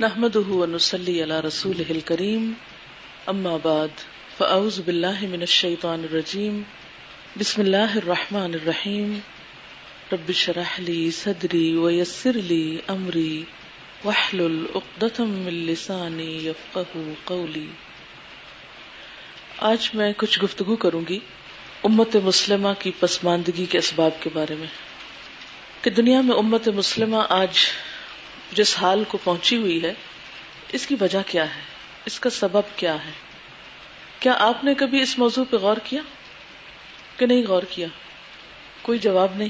نحمده ونصلي على رسوله الكريم. اما بعد فاعوذ بالله من الشيطان الرجيم. بسم الله الرحمن الرحيم. رب اشرح لي صدري ويسر لي امري واحلل عقدة من لساني يفقهوا قولي. آج میں کچھ گفتگو کروں گی امت مسلمہ کی پسماندگی کے اسباب کے بارے میں، کہ دنیا میں امت مسلمہ آج جس حال کو پہنچی ہوئی ہے، اس کی وجہ کیا ہے؟ اس کا سبب کیا ہے؟ کیا آپ نے کبھی اس موضوع پہ غور کیا؟ کہ نہیں غور کیا؟ کوئی جواب نہیں۔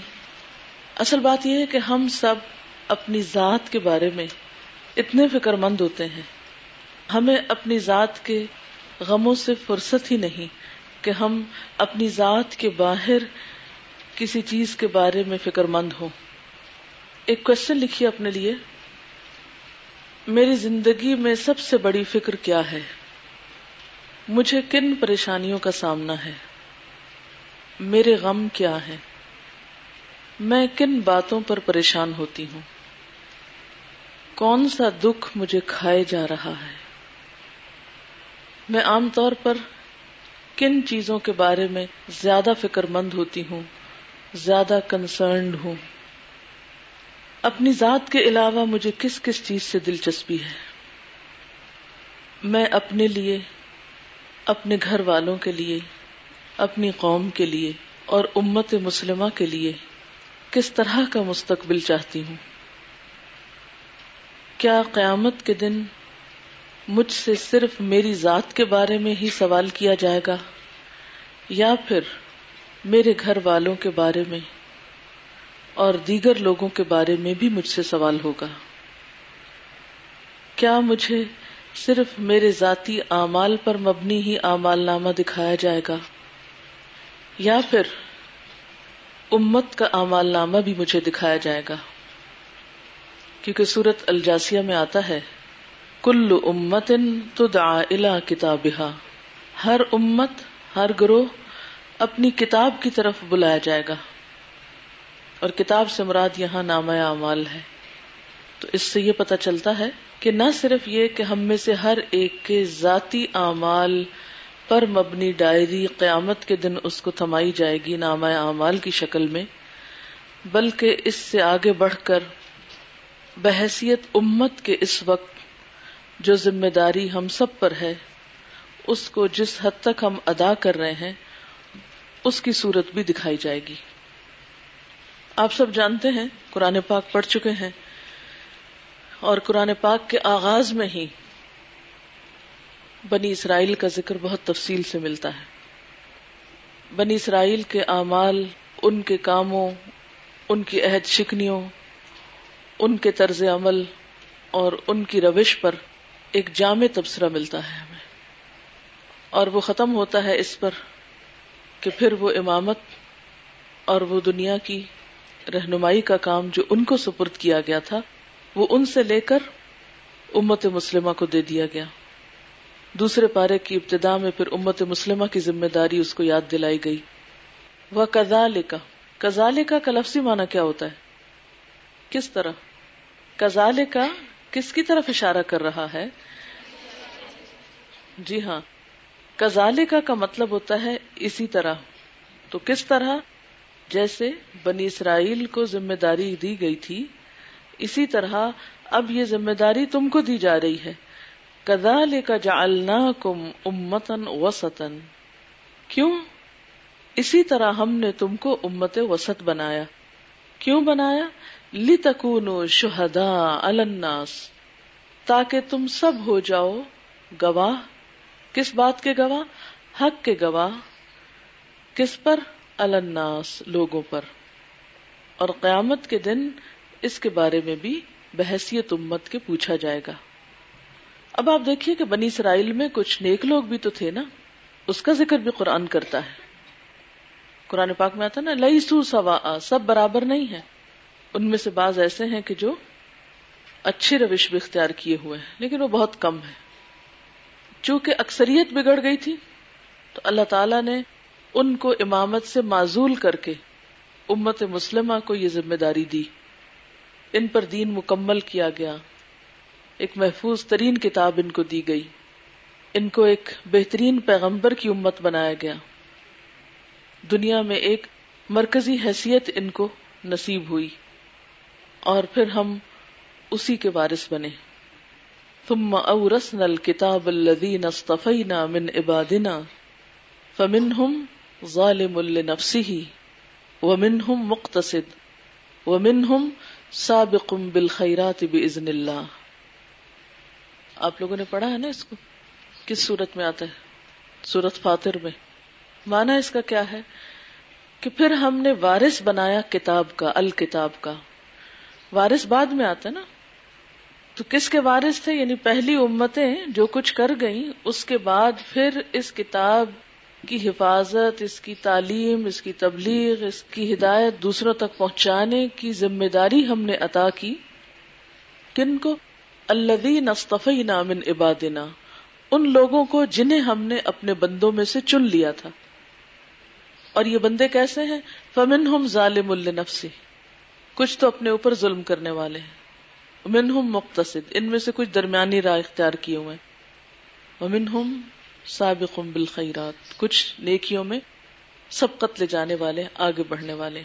اصل بات یہ ہے کہ ہم سب اپنی ذات کے بارے میں اتنے فکر مند ہوتے ہیں۔ ہمیں اپنی ذات کے غموں سے فرصت ہی نہیں کہ ہم اپنی ذات کے باہر کسی چیز کے بارے میں فکر مند ہوں۔ ایک کوشچن لکھیے اپنے لیے۔ میری زندگی میں سب سے بڑی فکر کیا ہے؟ مجھے کن پریشانیوں کا سامنا ہے؟ میرے غم کیا ہے میں کن باتوں پر پریشان ہوتی ہوں؟ کون سا دکھ مجھے کھائے جا رہا ہے؟ میں عام طور پر کن چیزوں کے بارے میں زیادہ فکر مند ہوتی ہوں، زیادہ کنسرنڈ ہوں؟ اپنی ذات کے علاوہ مجھے کس کس چیز سے دلچسپی ہے؟ میں اپنے لیے، اپنے گھر والوں کے لیے، اپنی قوم کے لیے اور امت مسلمہ کے لیے کس طرح کا مستقبل چاہتی ہوں؟ کیا قیامت کے دن مجھ سے صرف میری ذات کے بارے میں ہی سوال کیا جائے گا یا پھر میرے گھر والوں کے بارے میں اور دیگر لوگوں کے بارے میں بھی مجھ سے سوال ہوگا۔ کیا مجھے صرف میرے ذاتی اعمال پر مبنی ہی اعمال نامہ دکھایا جائے گا؟ یا پھر امت کا اعمال نامہ بھی مجھے دکھایا جائے گا؟ کیونکہ سورت الجاسیہ میں آتا ہے کل امت تو دا کتاب ہر امت، ہر گروہ اپنی کتاب کی طرف بلایا جائے گا۔ اور کتاب سے مراد یہاں نام اعمال ہے۔ تو اس سے یہ پتا چلتا ہے کہ نہ صرف یہ کہ ہم میں سے ہر ایک کے ذاتی اعمال پر مبنی ڈائری قیامت کے دن اس کو تھمائی جائے گی نام اعمال کی شکل میں، بلکہ اس سے آگے بڑھ کر بحثیت امت کے اس وقت جو ذمہ داری ہم سب پر ہے، اس کو جس حد تک ہم ادا کر رہے ہیں، اس کی صورت بھی دکھائی جائے گی۔ آپ سب جانتے ہیں، قرآن پاک پڑھ چکے ہیں۔ اور قرآن پاک کے آغاز میں ہی بنی اسرائیل کا ذکر بہت تفصیل سے ملتا ہے۔ بنی اسرائیل کے اعمال، ان کے کاموں، ان کی عہد شکنیوں، ان کے طرز عمل اور ان کی روش پر ایک جامع تبصرہ ملتا ہے ہمیں۔ اور وہ ختم ہوتا ہے اس پر کہ پھر وہ امامت اور وہ دنیا کی رہنمائی کا کام جو ان کو سپرد کیا گیا تھا، وہ ان سے لے کر امت مسلمہ کو دے دیا گیا۔ دوسرے پارے کی ابتدا میں پھر امت مسلمہ کی ذمہ داری اس کو یاد دلائی گئی۔ وہ کزال کا کزال کا لفظی معنی کیا ہوتا ہے؟ کس طرح؟ کزال کا کس کی طرف اشارہ کر رہا ہے؟ جی ہاں کزالکا کا مطلب ہوتا ہے اسی طرح۔ تو کس طرح؟ جیسے بنی اسرائیل کو ذمہ داری دی گئی تھی، اسی طرح اب یہ ذمہ داری تم کو دی جا رہی ہے۔ کدال کا جالنا کم امتن وسطن کیوں؟ اسی طرح ہم نے تم کو امت وسط بنایا۔ کیوں بنایا؟ لی تکون شہدا الناس۔ تاکہ تم سب ہو جاؤ گواہ۔ کس بات کے گواہ؟ حق کے گواہ۔ کس پر؟ الناس لوگوں پر۔ اور قیامت کے دن اس کے بارے میں بھی بحثیت امت کے پوچھا جائے گا۔ اب آپ دیکھیے کہ بنی اسرائیل میں کچھ نیک لوگ بھی تو تھے نا۔ اس کا ذکر بھی قرآن کرتا ہے۔ قرآن پاک میں آتا نا لئی سو سوا سب برابر نہیں ہے ان میں سے بعض ایسے ہیں کہ جو اچھی روش بھی اختیار کیے ہوئے ہیں، لیکن وہ بہت کم ہے چونکہ اکثریت بگڑ گئی تھی، تو اللہ تعالی نے ان کو امامت سے معذول کر کے امت مسلمہ کو یہ ذمہ داری دی۔ ان پر دین مکمل کیا گیا۔ ایک محفوظ ترین کتاب ان کو دی گئی۔ ان کو ایک بہترین پیغمبر کی امت بنایا گیا۔ دنیا میں ایک مرکزی حیثیت ان کو نصیب ہوئی۔ اور پھر ہم اسی کے وارث بنے۔ ثم اورثنا الكتاب الذين اصطفينا من عبادنا فمنهم ظالم لنفسه ومنهم مقتصد ومنهم سابق بالخيرات باذن الله. آپ لوگوں نے پڑھا ہے نا اس کو؟ کس صورت میں آتا ہے؟ سورت فاتر میں. مانا اس کا کیا ہے؟ کہ پھر ہم نے وارث بنایا کتاب کا، الکتاب کا. وارث بعد میں آتا ہے نا؟ تو کس کے وارث تھے؟ یعنی پہلی امتیں جو کچھ کر گئیں، اس کے بعد پھر اس کتاب کی حفاظت، اس کی تعلیم، اس کی تبلیغ، اس کی ہدایت دوسروں تک پہنچانے کی ذمہ داری ہم نے عطا کی۔ کن کو؟ اللہ نصطفی نامن عبادنا، ان لوگوں کو جنہیں ہم نے اپنے بندوں میں سے چن لیا تھا۔ اور یہ بندے کیسے ہیں؟ فمن ہم ظالم النفسی کچھ تو اپنے اوپر ظلم کرنے والے ہیں۔ منہم مقتصد، ان میں سے کچھ درمیانی راہ اختیار کیے ہوئے ومنہم سابق بالخیرات، کچھ نیکیوں میں سبقت لے جانے والے، آگے بڑھنے والے۔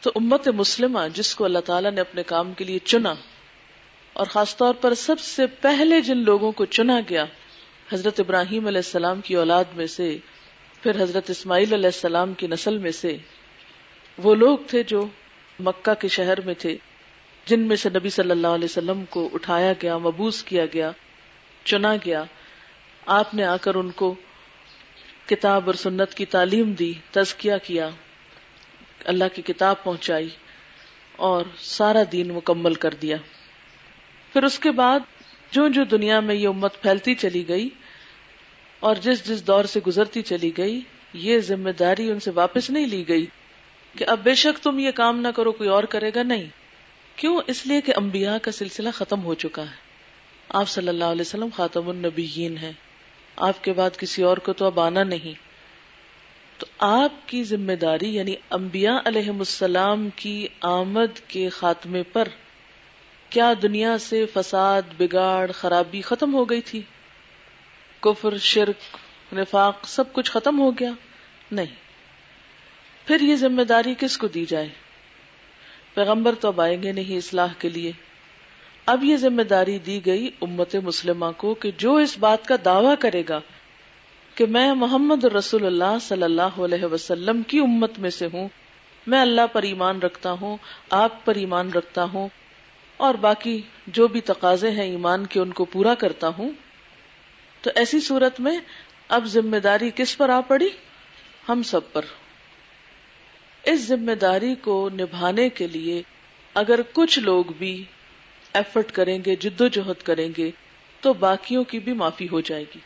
تو امت مسلمہ، جس کو اللہ تعالیٰ نے اپنے کام کے لیے چنا، اور خاص طور پر سب سے پہلے جن لوگوں کو چنا گیا، حضرت ابراہیم علیہ السلام کی اولاد میں سے، پھر حضرت اسماعیل علیہ السلام کی نسل میں سے، وہ لوگ تھے جو مکہ کے شہر میں تھے، جن میں سے نبی صلی اللہ علیہ وسلم کو اٹھایا گیا، مبوس کیا گیا، چنا گیا۔ آپ نے آ کر ان کو کتاب اور سنت کی تعلیم دی، تزکیہ کیا، اللہ کی کتاب پہنچائی اور سارا دین مکمل کر دیا۔ پھر اس کے بعد جو جو دنیا میں یہ امت پھیلتی چلی گئی اور جس جس دور سے گزرتی چلی گئی، یہ ذمہ داری ان سے واپس نہیں لی گئی کہ اب بے شک تم یہ کام نہ کرو، کوئی اور کرے گا۔ نہیں۔ کیوں؟ اس لیے کہ انبیاء کا سلسلہ ختم ہو چکا ہے۔ آپ صلی اللہ علیہ وسلم خاتم النبیین ہیں۔ آپ کے بعد کسی اور کو تو اب آنا نہیں۔ تو آپ کی ذمہ داری یعنی انبیاء علیہ السلام کی آمد کے خاتمے پر کیا دنیا سے فساد، بگاڑ، خرابی ختم ہو گئی تھی؟ کفر، شرک، نفاق، سب کچھ ختم ہو گیا؟ نہیں۔ پھر یہ ذمہ داری کس کو دی جائے؟ پیغمبر تو اب آئیں گے نہیں اصلاح کے لیے۔ اب یہ ذمہ داری دی گئی امت مسلمہ کو کہ جو اس بات کا دعوی کرے گا کہ میں محمد رسول اللہ صلی اللہ علیہ وسلم کی امت میں سے ہوں، میں اللہ پر ایمان رکھتا ہوں، آپ پر ایمان رکھتا ہوں، اور باقی جو بھی تقاضے ہیں ایمان کے ان کو پورا کرتا ہوں۔ تو ایسی صورت میں اب ذمہ داری کس پر آ پڑی؟ ہم سب پر۔ اس ذمہ داری کو نبھانے کے لیے اگر کچھ لوگ بھی ایفرٹ کریں گے جد و جہد کریں گے، تو باقیوں کی بھی معافی ہو جائے گی۔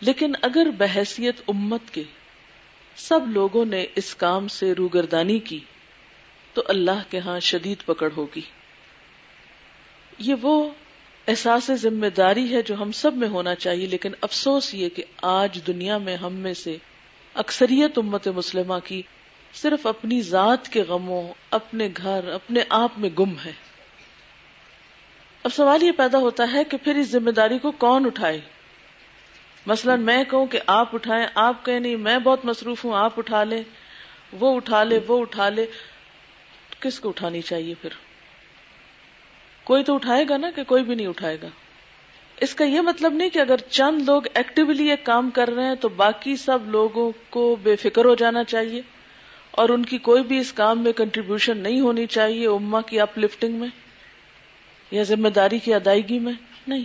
لیکن اگر بحثیت امت کے سب لوگوں نے اس کام سے روگردانی کی، تو اللہ کے ہاں شدید پکڑ ہوگی۔ یہ وہ احساس ذمہ داری ہے جو ہم سب میں ہونا چاہیے، لیکن افسوس یہ کہ آج دنیا میں ہم میں سے اکثریت امت مسلمہ کی صرف اپنی ذات کے غموں، اپنے گھر، اپنے آپ میں گم ہے۔ اب سوال یہ پیدا ہوتا ہے کہ پھر اس ذمہ داری کو کون اٹھائے؟ مثلا میں کہوں کہ آپ اٹھائیں، آپ کہیں نہیں، میں بہت مصروف ہوں، آپ اٹھا لیں، وہ اٹھا لے، وہ اٹھا لے۔ کس کو اٹھانی چاہیے پھر؟ کوئی تو اٹھائے گا نا کہ کوئی بھی نہیں اٹھائے گا۔ اس کا یہ مطلب نہیں کہ اگر چند لوگ ایکٹیولی ایک کام کر رہے ہیں تو باقی سب لوگوں کو بے فکر ہو جانا چاہیے اور ان کی کوئی بھی اس کام میں کنٹریبیوشن نہیں ہونی چاہیے اما کی اپ لفٹنگ میں۔ یا ذمہ داری کی ادائیگی میں؟ نہیں۔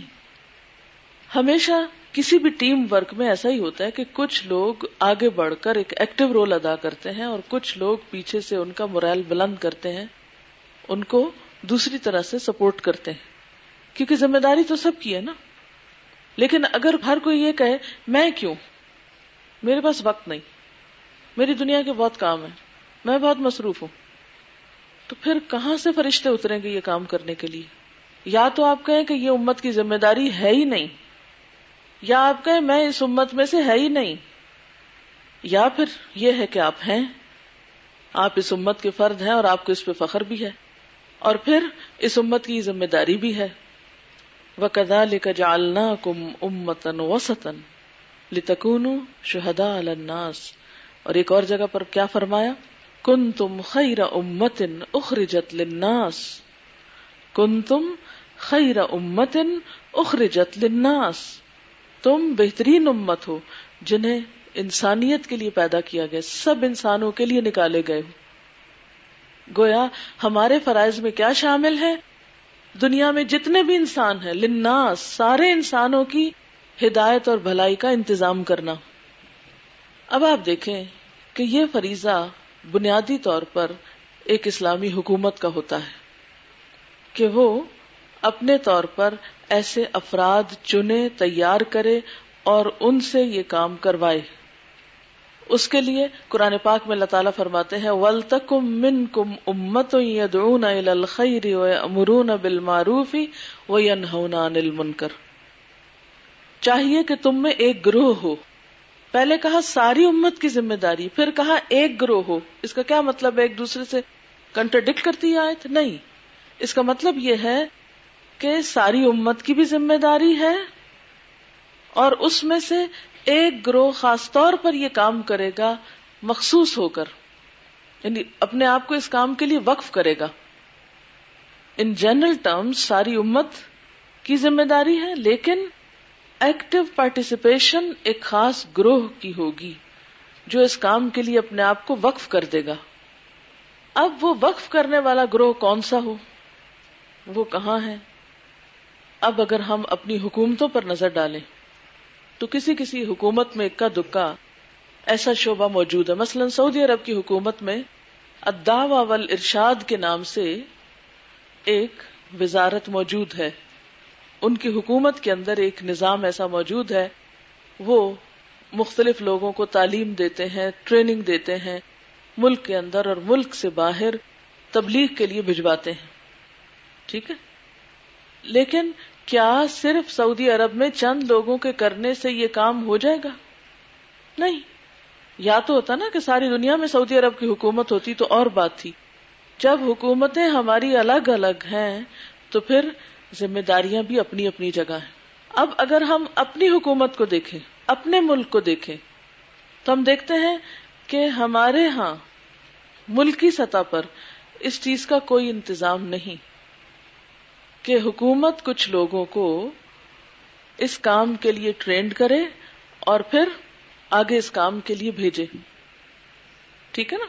ہمیشہ کسی بھی ٹیم ورک میں ایسا ہی ہوتا ہے کہ کچھ لوگ آگے بڑھ کر ایک ایکٹیو رول ادا کرتے ہیں اور کچھ لوگ پیچھے سے ان کا مرائل بلند کرتے ہیں، ان کو دوسری طرح سے سپورٹ کرتے ہیں۔ کیونکہ ذمہ داری تو سب کی ہے نا۔ لیکن اگر ہر کوئی یہ کہے، میں کیوں؟ میرے پاس وقت نہیں۔ میری دنیا کے بہت کام ہے میں بہت مصروف ہوں۔ تو پھر کہاں سے فرشتے اتریں گے یہ کام کرنے کے لیے؟ یا تو آپ کہیں کہ یہ امت کی ذمہ داری ہے ہی نہیں، یا آپ کہیں میں اس امت میں سے ہے ہی نہیں، یا پھر یہ ہے کہ آپ ہیں، آپ اس امت کے فرد ہیں اور آپ کو اس پہ فخر بھی ہے، اور پھر اس امت کی ذمہ داری بھی ہے۔ وَكَذَلِكَ جَعَلْنَاكُمْ أُمَّةً وَسَطًا لِتَكُونُوا شُهَدَاءَ عَلَى النَّاسِ۔ اور ایک اور جگہ پر کیا فرمایا؟ كُنْتُمْ خَيْرَ أُمَّةٍ أُخْرِجَتْ لِلنَّاسِ۔ كُنْتُمْ خَيْرَ أُمَّةٍ أُخْرِجَتْ لِلنَّاسِ۔ تم بہترین امت ہو جنہیں انسانیت کے لیے پیدا کیا گیا، سب انسانوں کے لیے نکالے گئے ہو۔ گویا ہمارے فرائض میں کیا شامل ہے؟ دنیا میں جتنے بھی انسان ہیں لناس سارے انسانوں کی ہدایت اور بھلائی کا انتظام کرنا۔ اب آپ دیکھیں کہ یہ فریضہ بنیادی طور پر ایک اسلامی حکومت کا ہوتا ہے۔ کہ وہ اپنے طور پر ایسے افراد چنے، تیار کرے اور ان سے یہ کام کروائے۔ اس کے لیے قرآن پاک میں اللہ تعالیٰ فرماتے ہیں ول تکم من کم امت یدعون الى الخیر ویأمرون بالمعروف وینہون عن المنکر چاہیے کہ تم میں ایک گروہ ہو۔ پہلے کہا ساری امت کی ذمہ داری، پھر کہا ایک گروہ ہو۔ اس کا کیا مطلب ہے؟ ایک دوسرے سے کنٹرڈکٹ کرتی آیت؟ نہیں۔ اس کا مطلب یہ ہے کہ ساری امت کی بھی ذمہ داری ہے اور اس میں سے ایک گروہ خاص طور پر یہ کام کرے گا مخصوص ہو کر یعنی اپنے آپ کو اس کام کے لیے وقف کرے گا۔ ان جنرل ٹرمز ساری امت کی ذمہ داری ہے، لیکن ایکٹیو پارٹیسپیشن ایک خاص گروہ کی ہوگی جو اس کام کے لیے اپنے آپ کو وقف کر دے گا۔ اب وہ وقف کرنے والا گروہ کون سا ہو؟ وہ کہاں ہے اب اگر ہم اپنی حکومتوں پر نظر ڈالیں، تو کسی کسی حکومت میں اکا دکا ایسا شعبہ موجود ہے۔ مثلا سعودی عرب کی حکومت میں اداوا ارشاد کے نام سے ایک وزارت موجود ہے۔ ان کی حکومت کے اندر ایک نظام ایسا موجود ہے۔ وہ مختلف لوگوں کو تعلیم دیتے ہیں، ٹریننگ دیتے ہیں، ملک کے اندر اور ملک سے باہر تبلیغ کے لیے بھجواتے ہیں۔ ٹھیک ہے؟ لیکن کیا صرف سعودی عرب میں چند لوگوں کے کرنے سے یہ کام ہو جائے گا؟ نہیں۔ یا تو ہوتا نا کہ ساری دنیا میں سعودی عرب کی حکومت ہوتی تو اور بات تھی۔ جب حکومتیں ہماری الگ الگ ہیں تو پھر ذمہ داریاں بھی اپنی اپنی جگہ ہیں۔ اب اگر ہم اپنی حکومت کو دیکھیں، اپنے ملک کو دیکھیں، تو ہم دیکھتے ہیں کہ ہمارے ہاں ملکی سطح پر اس چیز کا کوئی انتظام نہیں۔ کہ حکومت کچھ لوگوں کو اس کام کے لیے ٹرینڈ کرے اور پھر آگے اس کام کے لیے بھیجے۔ ٹھیک ہے نا؟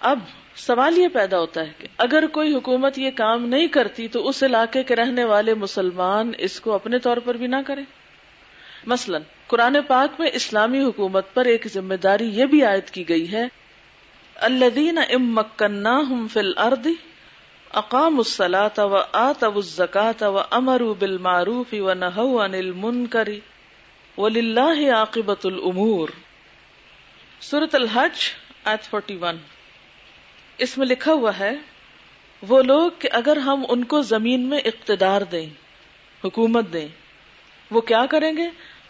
اب سوال یہ پیدا ہوتا ہے کہ اگر کوئی حکومت یہ کام نہیں کرتی تو اس علاقے کے رہنے والے مسلمان اس کو اپنے طور پر بھی نہ کرے مثلا، قرآن پاک میں اسلامی حکومت پر ایک ذمہ داری یہ بھی عائد کی گئی ہے الدین ام مکنا ہم فل اردی اقام الصلاة و آتوا الزکاة و امروا بالمعروف و نہوا عن المنکر. وللہ عاقبت الامور. سورة الحج آیت 41 اس میں لکھا ہوا ہے، وہ لوگ کہ اگر ہم ان کو زمین میں اقتدار دیں، حکومت دیں، وہ کیا کریں گے؟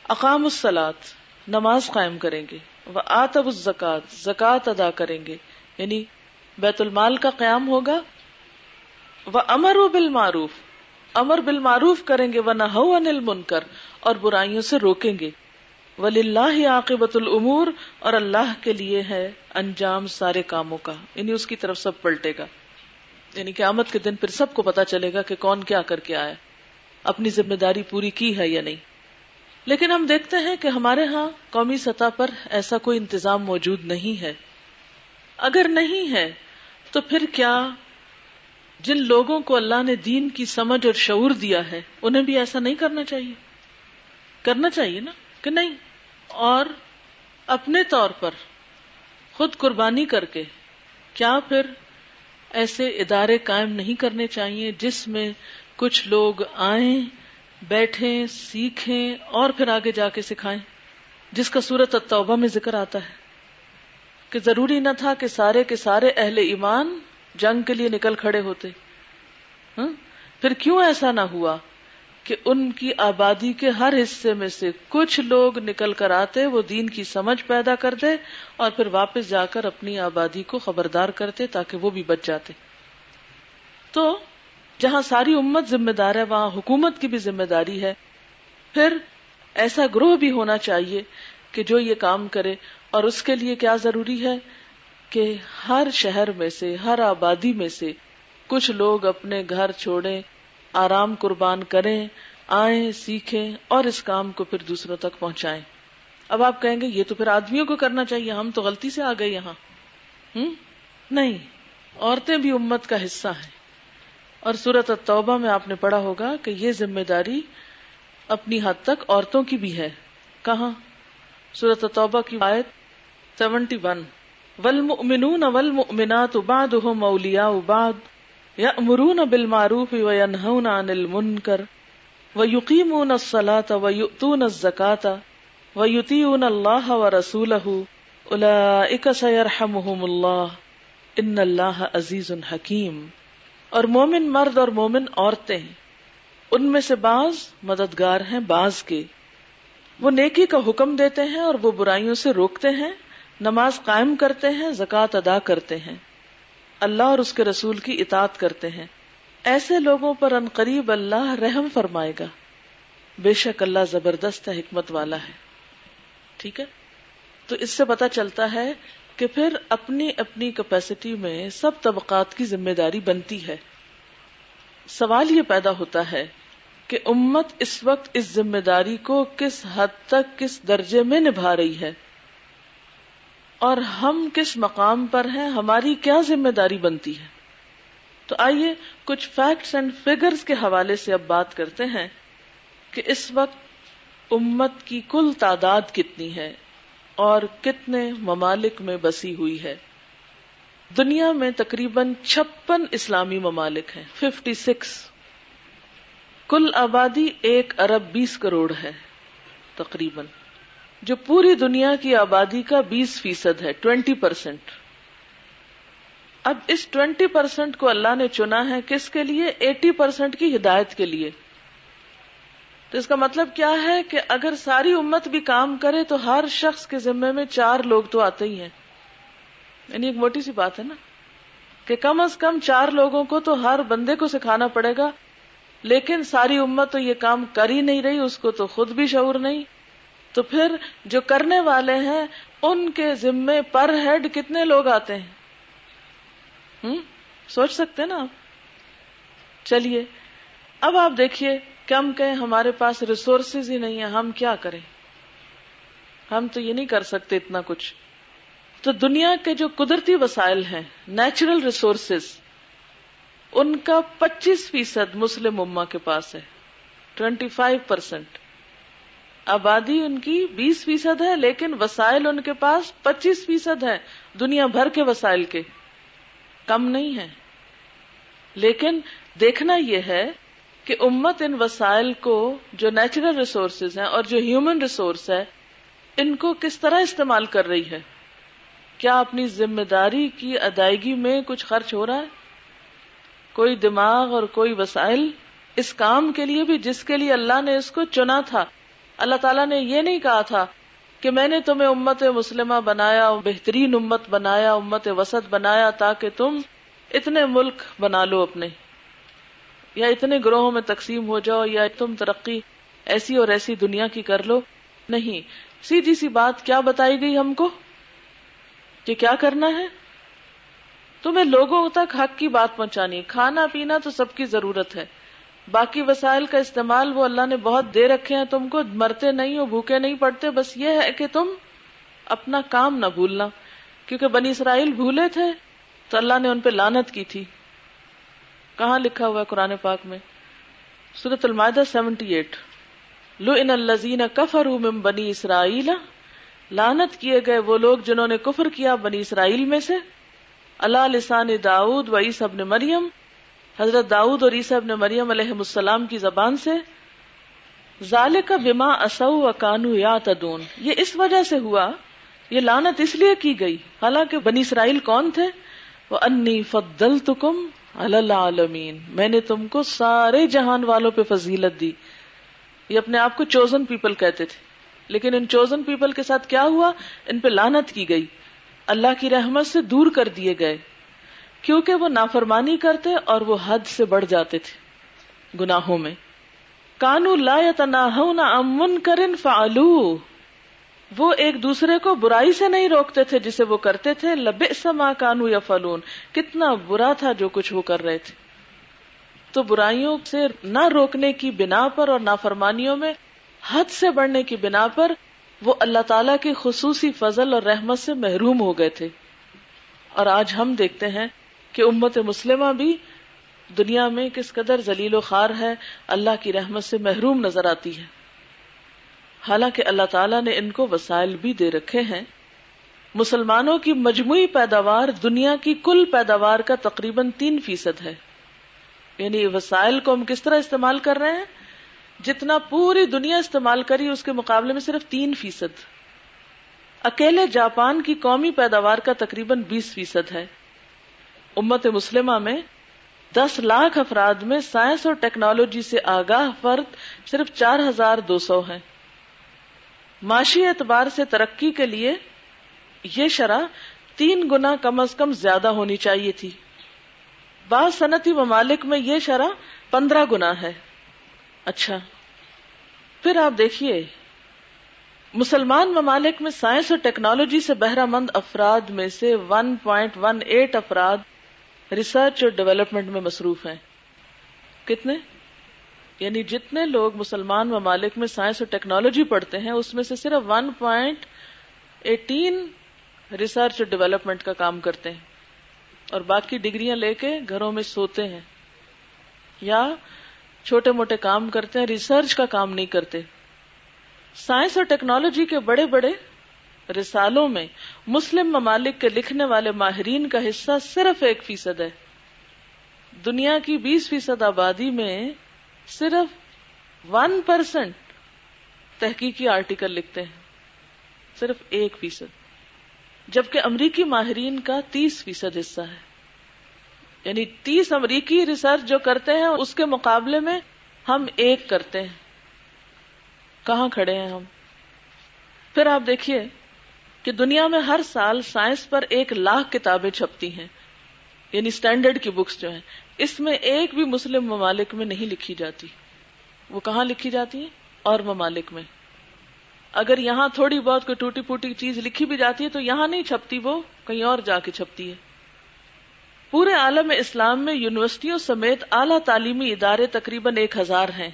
اقام الصلاة، نماز قائم کریں گے وہ آتب الزکات زکات ادا کریں گے. یعنی بیت المال کا قیام ہوگا وہ امر و بال معروف امر بال معروف کریں گے وہ نہ انل منکر اور برائیوں سے روکیں گے۔ ولی اللہ عاقبت العمور اور اللہ کے لیے ہے انجام سارے کاموں کا۔ یعنی اس کی طرف سب پلٹے گا۔ یعنی قیامت کے دن پھر سب کو پتا چلے گا کہ کون کیا کر کے آیا اپنی ذمہ داری پوری کی ہے یا نہیں۔ لیکن ہم دیکھتے ہیں کہ ہمارے ہاں قومی سطح پر ایسا کوئی انتظام موجود نہیں ہے۔ اگر نہیں ہے، تو پھر کیا جن لوگوں کو اللہ نے دین کی سمجھ اور شعور دیا ہے، انہیں بھی ایسا نہیں کرنا چاہیے۔ کرنا چاہیے نا کہ نہیں۔ اور اپنے طور پر خود قربانی کر کے کیا پھر ایسے ادارے قائم نہیں کرنے چاہیے جس میں کچھ لوگ آئیں، بیٹھیں، سیکھیں اور پھر آگے جا کے سکھائیں، جس کا صورت التوبہ میں ذکر آتا ہے۔ کہ ضروری نہ تھا کہ سارے کے سارے اہل ایمان جنگ کے لیے نکل کھڑے ہوتے۔ ہاں؟ پھر کیوں ایسا نہ ہوا کہ ان کی آبادی کے ہر حصے میں سے کچھ لوگ نکل کر آتے، وہ دین کی سمجھ پیدا کرتے اور پھر واپس جا کر اپنی آبادی کو خبردار کرتے تاکہ وہ بھی بچ جاتے۔ تو جہاں ساری امت ذمہ دار ہے، وہاں حکومت کی بھی ذمہ داری ہے۔ پھر ایسا گروہ بھی ہونا چاہیے کہ جو یہ کام کرے اور اس کے لیے کیا ضروری ہے؟ کہ ہر شہر میں سے، ہر آبادی میں سے کچھ لوگ اپنے گھر چھوڑیں، آرام قربان کریں، آئیں، سیکھیں اور اس کام کو پھر دوسروں تک پہنچائیں۔ اب آپ کہیں گے، یہ تو پھر آدمیوں کو کرنا چاہیے، ہم تو غلطی سے آ گئے یہاں۔ ہوں نہیں، عورتیں بھی امت کا حصہ ہیں۔ اور صورت توبہ میں آپ نے پڑھا ہوگا کہ یہ ذمہ داری اپنی حد تک عورتوں کی بھی ہے۔ کہاں؟ صورت توبہ کی آیت سیونٹی ون۔ والمؤمنون والمؤمنات بعضهم اولیاء بعض یأمرون بالمعروف وینہون عن المنکر ویقیمون الصلاة ویؤتون الزکاة ویطیعون اللہ ورسولہ اولئک سیرحمہم اللہ ان اللہ عزیز حکیم اور مومن مرد اور مومن عورتیں ان میں سے بعض مددگار ہیں بعض کے وہ نیکی کا حکم دیتے ہیں اور وہ برائیوں سے روکتے ہیں نماز قائم کرتے ہیں، زکوٰۃ ادا کرتے ہیں۔ اللہ اور اس کے رسول کی اطاعت کرتے ہیں۔ ایسے لوگوں پر ان قریب اللہ رحم فرمائے گا۔ بے شک اللہ زبردست حکمت والا ہے۔ ٹھیک ہے؟ تو اس سے پتا چلتا ہے کہ پھر اپنی اپنی کیپیسٹی میں سب طبقات کی ذمہ داری بنتی ہے۔ سوال یہ پیدا ہوتا ہے کہ امت اس وقت اس ذمہ داری کو کس حد تک، کس درجے میں نبھا رہی ہے۔ اور ہم کس مقام پر ہیں؟ ہماری کیا ذمہ داری بنتی ہے؟ تو آئیے کچھ فیکٹس اینڈ فگرز کے حوالے سے اب بات کرتے ہیں کہ اس وقت امت کی کل تعداد کتنی ہے اور کتنے ممالک میں بسی ہوئی ہے۔ دنیا میں تقریباً چھپن اسلامی ممالک ہیں۔ ففٹی سکس کل آبادی ایک ارب بیس کروڑ ہے، تقریباً۔ جو پوری دنیا کی آبادی کا بیس فیصد ہے ٹوینٹی پرسینٹ اب اس ٹوینٹی پرسینٹ کو اللہ نے چنا ہے کس کے لیے؟ ایٹی پرسینٹ کی ہدایت کے لیے۔ تو اس کا مطلب کیا ہے کہ اگر ساری امت بھی کام کرے تو ہر شخص کے ذمے میں چار لوگ تو آتے ہی ہیں۔ یعنی ایک موٹی سی بات ہے نا کہ کم از کم چار لوگوں کو تو ہر بندے کو سکھانا پڑے گا، لیکن ساری امت تو یہ کام کر ہی نہیں رہی، اس کو تو خود بھی شعور نہیں۔ تو پھر جو کرنے والے ہیں، ان کے ذمے پر ہیڈ کتنے لوگ آتے ہیں؟ ہم؟ سوچ سکتے نا آپ؟ چلیے، اب آپ دیکھیے، کم کہیں ہمارے پاس ریسورسز ہی نہیں ہے ہم کیا کریں؟ ہم تو یہ نہیں کر سکتے اتنا کچھ۔ تو دنیا کے جو قدرتی وسائل ہیں نیچرل ریسورسز ان کا پچیس فیصد مسلم اما کے پاس ہے ٹوینٹی فائیو پرسینٹ آبادی ان کی بیس فیصد ہے، لیکن وسائل ان کے پاس پچیس فیصد ہے دنیا بھر کے وسائل کے۔ کم نہیں ہے لیکن دیکھنا یہ ہے کہ امت ان وسائل کو جو نیچرل ریسورسز ہیں اور جو ہیومن ریسورس ہے، ان کو کس طرح استعمال کر رہی ہے؟ کیا اپنی ذمہ داری کی ادائیگی میں کچھ خرچ ہو رہا ہے؟ کوئی دماغ اور کوئی وسائل اس کام کے لیے بھی، جس کے لیے اللہ نے اس کو چنا تھا۔ اللہ تعالیٰ نے یہ نہیں کہا تھا کہ میں نے تمہیں امت مسلمہ بنایا، بہترین امت بنایا، امت وسط بنایا تاکہ تم اتنے ملک بنا لو اپنے۔ یا اتنے گروہوں میں تقسیم ہو جاؤ، یا تم ترقی ایسی اور ایسی دنیا کی کر لو۔ نہیں۔ سیدھی سی بات کیا بتائی گئی ہم کو؟ کہ کیا کرنا ہے؟ تمہیں لوگوں تک حق کی بات پہنچانی کھانا پینا تو سب کی ضرورت ہے۔ باقی وسائل کا استعمال وہ اللہ نے بہت دے رکھے ہیں، تم کو مرتے نہیں ہو بھوکے نہیں پڑتے، بس یہ ہے کہ تم اپنا کام نہ بھولنا۔ کیونکہ بنی اسرائیل بھولے تھے تو اللہ نے ان پہ لانت کی تھی۔ کہاں لکھا ہوا ہے قرآن پاک میں؟ سورت المائدہ سیونٹی ایٹ۔ لو ان الزین کفر بنی اسرائیل لانت کیے گئے وہ لوگ جنہوں نے کفر کیا بنی اسرائیل میں سے۔ اللہ لسان داؤد و عیسی ابن مریم حضرت داؤد اور عیسی ابن مریم علیہ السلام کی زبان سے ظال کا بما اصو و کانو یا تدون یہ اس وجہ سے ہوا، یہ لانت اس لیے کی گئی، حالانکہ بنی اسرائیل کون تھے؟ وہ انی فدل عالمین میں نے تم کو سارے جہان والوں پہ فضیلت دی۔ یہ اپنے آپ کو چوزن پیپل کہتے تھے۔ لیکن ان چوزن پیپل کے ساتھ کیا ہوا؟ ان پہ لانت کی گئی۔ اللہ کی رحمت سے دور کر دیے گئے۔ کیونکہ وہ نافرمانی کرتے اور وہ حد سے بڑھ جاتے تھے گناہوں میں۔ کانو لا يتناهون عن منکر فعلو۔ وہ ایک دوسرے کو برائی سے نہیں روکتے تھے جسے وہ کرتے تھے۔ لبئس ما کانو یفعلون۔ کتنا برا تھا جو کچھ وہ کر رہے تھے۔ تو برائیوں سے نہ روکنے کی بنا پر اور نافرمانیوں میں، حد سے بڑھنے کی بنا پر وہ اللہ تعالی کی خصوصی فضل اور رحمت سے محروم ہو گئے تھے۔ اور آج ہم دیکھتے ہیں کہ امت مسلمہ بھی دنیا میں کس قدر ذلیل و خار ہے، اللہ کی رحمت سے محروم نظر آتی ہے۔ حالانکہ اللہ تعالیٰ نے ان کو وسائل بھی دے رکھے ہیں۔ مسلمانوں کی مجموعی پیداوار دنیا کی کل پیداوار کا تقریباً تین فیصد ہے۔ یعنی وسائل کو ہم کس طرح استعمال کر رہے ہیں؟ جتنا پوری دنیا استعمال کری، اس کے مقابلے میں صرف تین فیصد۔ اکیلے جاپان کی قومی پیداوار کا تقریباً بیس فیصد ہے۔ امت مسلمہ میں دس لاکھ افراد میں سائنس اور ٹیکنالوجی سے آگاہ فرد صرف چار ہزار دو سو ہے معاشی اعتبار سے ترقی کے لیے یہ شرح تین گنا کم از کم زیادہ ہونی چاہیے تھی۔ بعض صنعتی ممالک میں یہ شرح پندرہ گنا ہے۔ اچھا پھر آپ دیکھیے، مسلمان ممالک میں سائنس اور ٹیکنالوجی سے بہرہ مند افراد میں سے ون پوائنٹ ون ایٹ افراد ریسرچ اور ڈیولپمنٹ میں مصروف ہیں۔ کتنے؟ یعنی جتنے لوگ مسلمان ممالک میں سائنس اور ٹیکنالوجی پڑھتے ہیں، اس میں سے صرف ون پوائنٹ ایٹین ریسرچ اور ڈیولپمنٹ کا کام کرتے ہیں۔ اور باقی ڈگریاں لے کے گھروں میں سوتے ہیں۔ یا چھوٹے موٹے کام کرتے ہیں، ریسرچ کا کام نہیں کرتے۔ سائنس اور ٹیکنالوجی کے بڑے بڑے رسالوں میں مسلم ممالک کے لکھنے والے ماہرین کا حصہ صرف ایک فیصد ہے۔ دنیا کی بیس فیصد آبادی میں صرف ون پرسینٹ تحقیقی آرٹیکل لکھتے ہیں۔ صرف ایک فیصد۔ جبکہ امریکی ماہرین کا تیس فیصد حصہ ہے۔ یعنی تیس امریکی ریسرچ جو کرتے ہیں، اس کے مقابلے میں ہم ایک کرتے ہیں۔ کہاں کھڑے ہیں ہم؟ پھر آپ دیکھیے کہ دنیا میں ہر سال سائنس پر ایک لاکھ کتابیں چھپتی ہیں یعنی اسٹینڈرڈ کی بکس جو ہیں، اس میں ایک بھی مسلم ممالک میں نہیں لکھی جاتی۔ وہ کہاں لکھی جاتی ہیں؟ اور ممالک میں۔ اگر یہاں تھوڑی بہت کوئی ٹوٹی پوٹی چیز لکھی بھی جاتی ہے تو یہاں نہیں چھپتی، وہ کہیں اور جا کے چھپتی ہے۔ پورے عالم اسلام میں یونیورسٹیوں سمیت اعلیٰ تعلیمی ادارے تقریباً ایک ہزار ہیں۔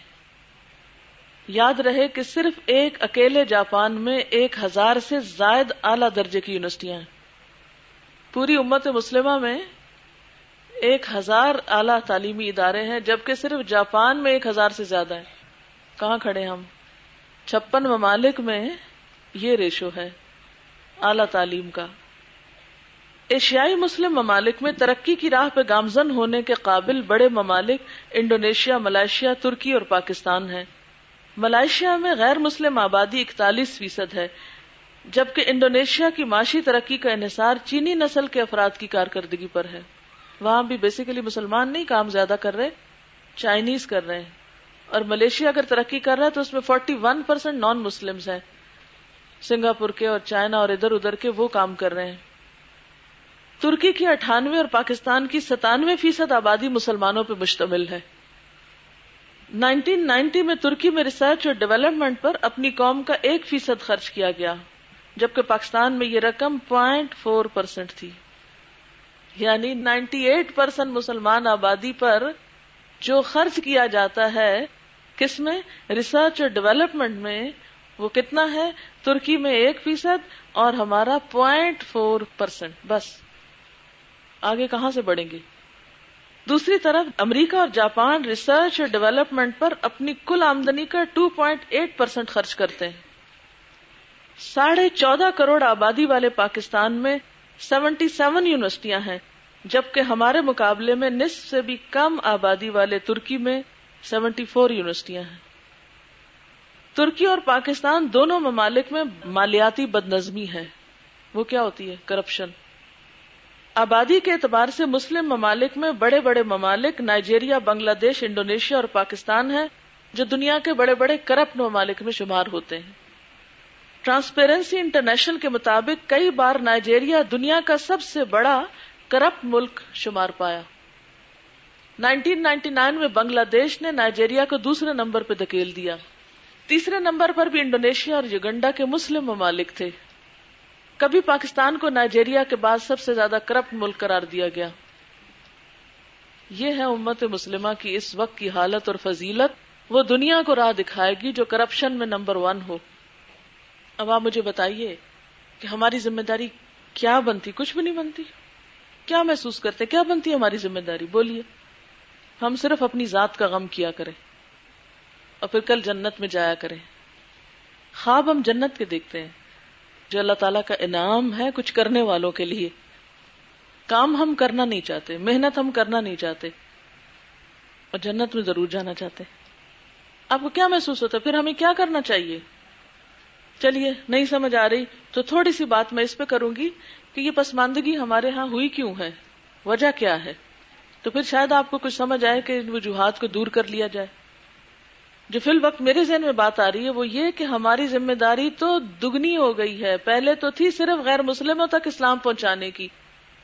یاد رہے کہ صرف ایک اکیلے جاپان میں ایک ہزار سے زائد اعلی درجے کی یونیورسٹیاں ہیں۔ پوری امت مسلمہ میں ایک ہزار اعلی تعلیمی ادارے ہیں، جبکہ صرف جاپان میں ایک ہزار سے زیادہ ہیں۔ کہاں کھڑے ہم؟ چھپن ممالک میں یہ ریشو ہے، اعلی تعلیم کا۔ ایشیائی مسلم ممالک میں ترقی کی راہ پہ گامزن ہونے کے قابل بڑے ممالک انڈونیشیا، ملائیشیا، ترکی اور پاکستان ہیں۔ ملائیشیا میں غیر مسلم آبادی اکتالیس فیصد ہے، جبکہ انڈونیشیا کی معاشی ترقی کا انحصار چینی نسل کے افراد کی کارکردگی پر ہے۔ وہاں بھی بیسیکلی مسلمان نہیں کام زیادہ کر رہے چائنیز کر رہے ہیں۔ اور ملیشیا اگر ترقی کر رہا ہے تو اس میں فورٹی ون پرسینٹ نان مسلم ہیں۔ سنگاپور کے اور چائنا اور ادھر ادھر کے وہ کام کر رہے ہیں۔ ترکی کی اٹھانوے اور پاکستان کی ستانوے فیصد آبادی مسلمانوں پہ مشتمل ہے۔ نائنٹین نائنٹی میں ترکی میں ریسرچ اور ڈیولپمنٹ پر اپنی قوم کا ایک فیصد خرچ کیا گیا، جبکہ پاکستان میں یہ رقم پوائنٹ فور پرسینٹ تھی۔ یعنی نائنٹی ایٹ پرسینٹ مسلمان آبادی پر جو خرچ کیا جاتا ہے، کس میں؟ ریسرچ اور ڈیولپمنٹ میں۔ وہ کتنا ہے؟ ترکی میں ایک فیصد اور ہمارا پوائنٹ فور پرسینٹ بس، آگے کہاں سے بڑھیں گے؟ دوسری طرف امریکہ اور جاپان ریسرچ اور ڈیولپمنٹ پر اپنی کل آمدنی کا ٹو پوائنٹ ایٹ پرسینٹ خرچ کرتے ہیں۔ ساڑھے چودہ کروڑ آبادی والے پاکستان میں سیونٹی سیون یونیورسٹیاں ہیں، جبکہ ہمارے مقابلے میں نصف سے بھی کم آبادی والے ترکی میں سیونٹی فور یونیورسٹیاں ہیں۔ ترکی اور پاکستان دونوں ممالک میں مالیاتی بد نظمی ہے وہ کیا ہوتی ہے؟ کرپشن آبادی کے اعتبار سے مسلم ممالک میں بڑے بڑے ممالک نائجیریا بنگلہ دیش انڈونیشیا اور پاکستان ہے جو دنیا کے بڑے بڑے کرپٹ ممالک میں شمار ہوتے ہیں۔ ٹرانسپیرنسی انٹرنیشنل کے مطابق کئی بار نائجیریا دنیا کا سب سے بڑا کرپٹ ملک شمار پایا۔ 1999 میں بنگلہ دیش نے نائجیریا کو دوسرے نمبر پہ دھکیل دیا۔ تیسرے نمبر پر بھی انڈونیشیا اور یوگنڈا کے مسلم ممالک تھے۔ کبھی پاکستان کو نائجیریا کے بعد سب سے زیادہ کرپٹ ملک قرار دیا گیا۔ یہ ہے امت مسلمہ کی اس وقت کی حالت اور فضیلت۔ وہ دنیا کو راہ دکھائے گی جو کرپشن میں نمبر ون ہو۔ اب آپ مجھے بتائیے کہ ہماری ذمہ داری کیا بنتی؟ کچھ بھی نہیں بنتی۔ کیا محسوس کرتے؟ کیا بنتی ہے ہماری ذمہ داری؟ بولیے۔ ہم صرف اپنی ذات کا غم کیا کریں اور پھر کل جنت میں جایا کریں۔ خواب ہم جنت کے دیکھتے ہیں۔ جو اللہ تعالیٰ کا انعام ہے کچھ کرنے والوں کے لیے۔ کام ہم کرنا نہیں چاہتے، محنت ہم کرنا نہیں چاہتے۔ اور جنت میں ضرور جانا چاہتے آپ کو کیا محسوس ہوتا ہے؟ پھر ہمیں کیا کرنا چاہیے؟ چلیے، نہیں سمجھ آ رہی، تو تھوڑی سی بات میں اس پہ کروں گی کہ یہ پسماندگی ہمارے ہاں ہوئی کیوں ہے؟ وجہ کیا ہے؟ تو پھر شاید آپ کو کچھ سمجھ آئے کہ وجوہات کو دور کر لیا جائے۔ جو فی الوقت میرے ذہن میں بات آ رہی ہے، وہ یہ کہ ہماری ذمہ داری تو دگنی ہو گئی ہے۔ پہلے تو تھی صرف غیر مسلموں تک اسلام پہنچانے کی۔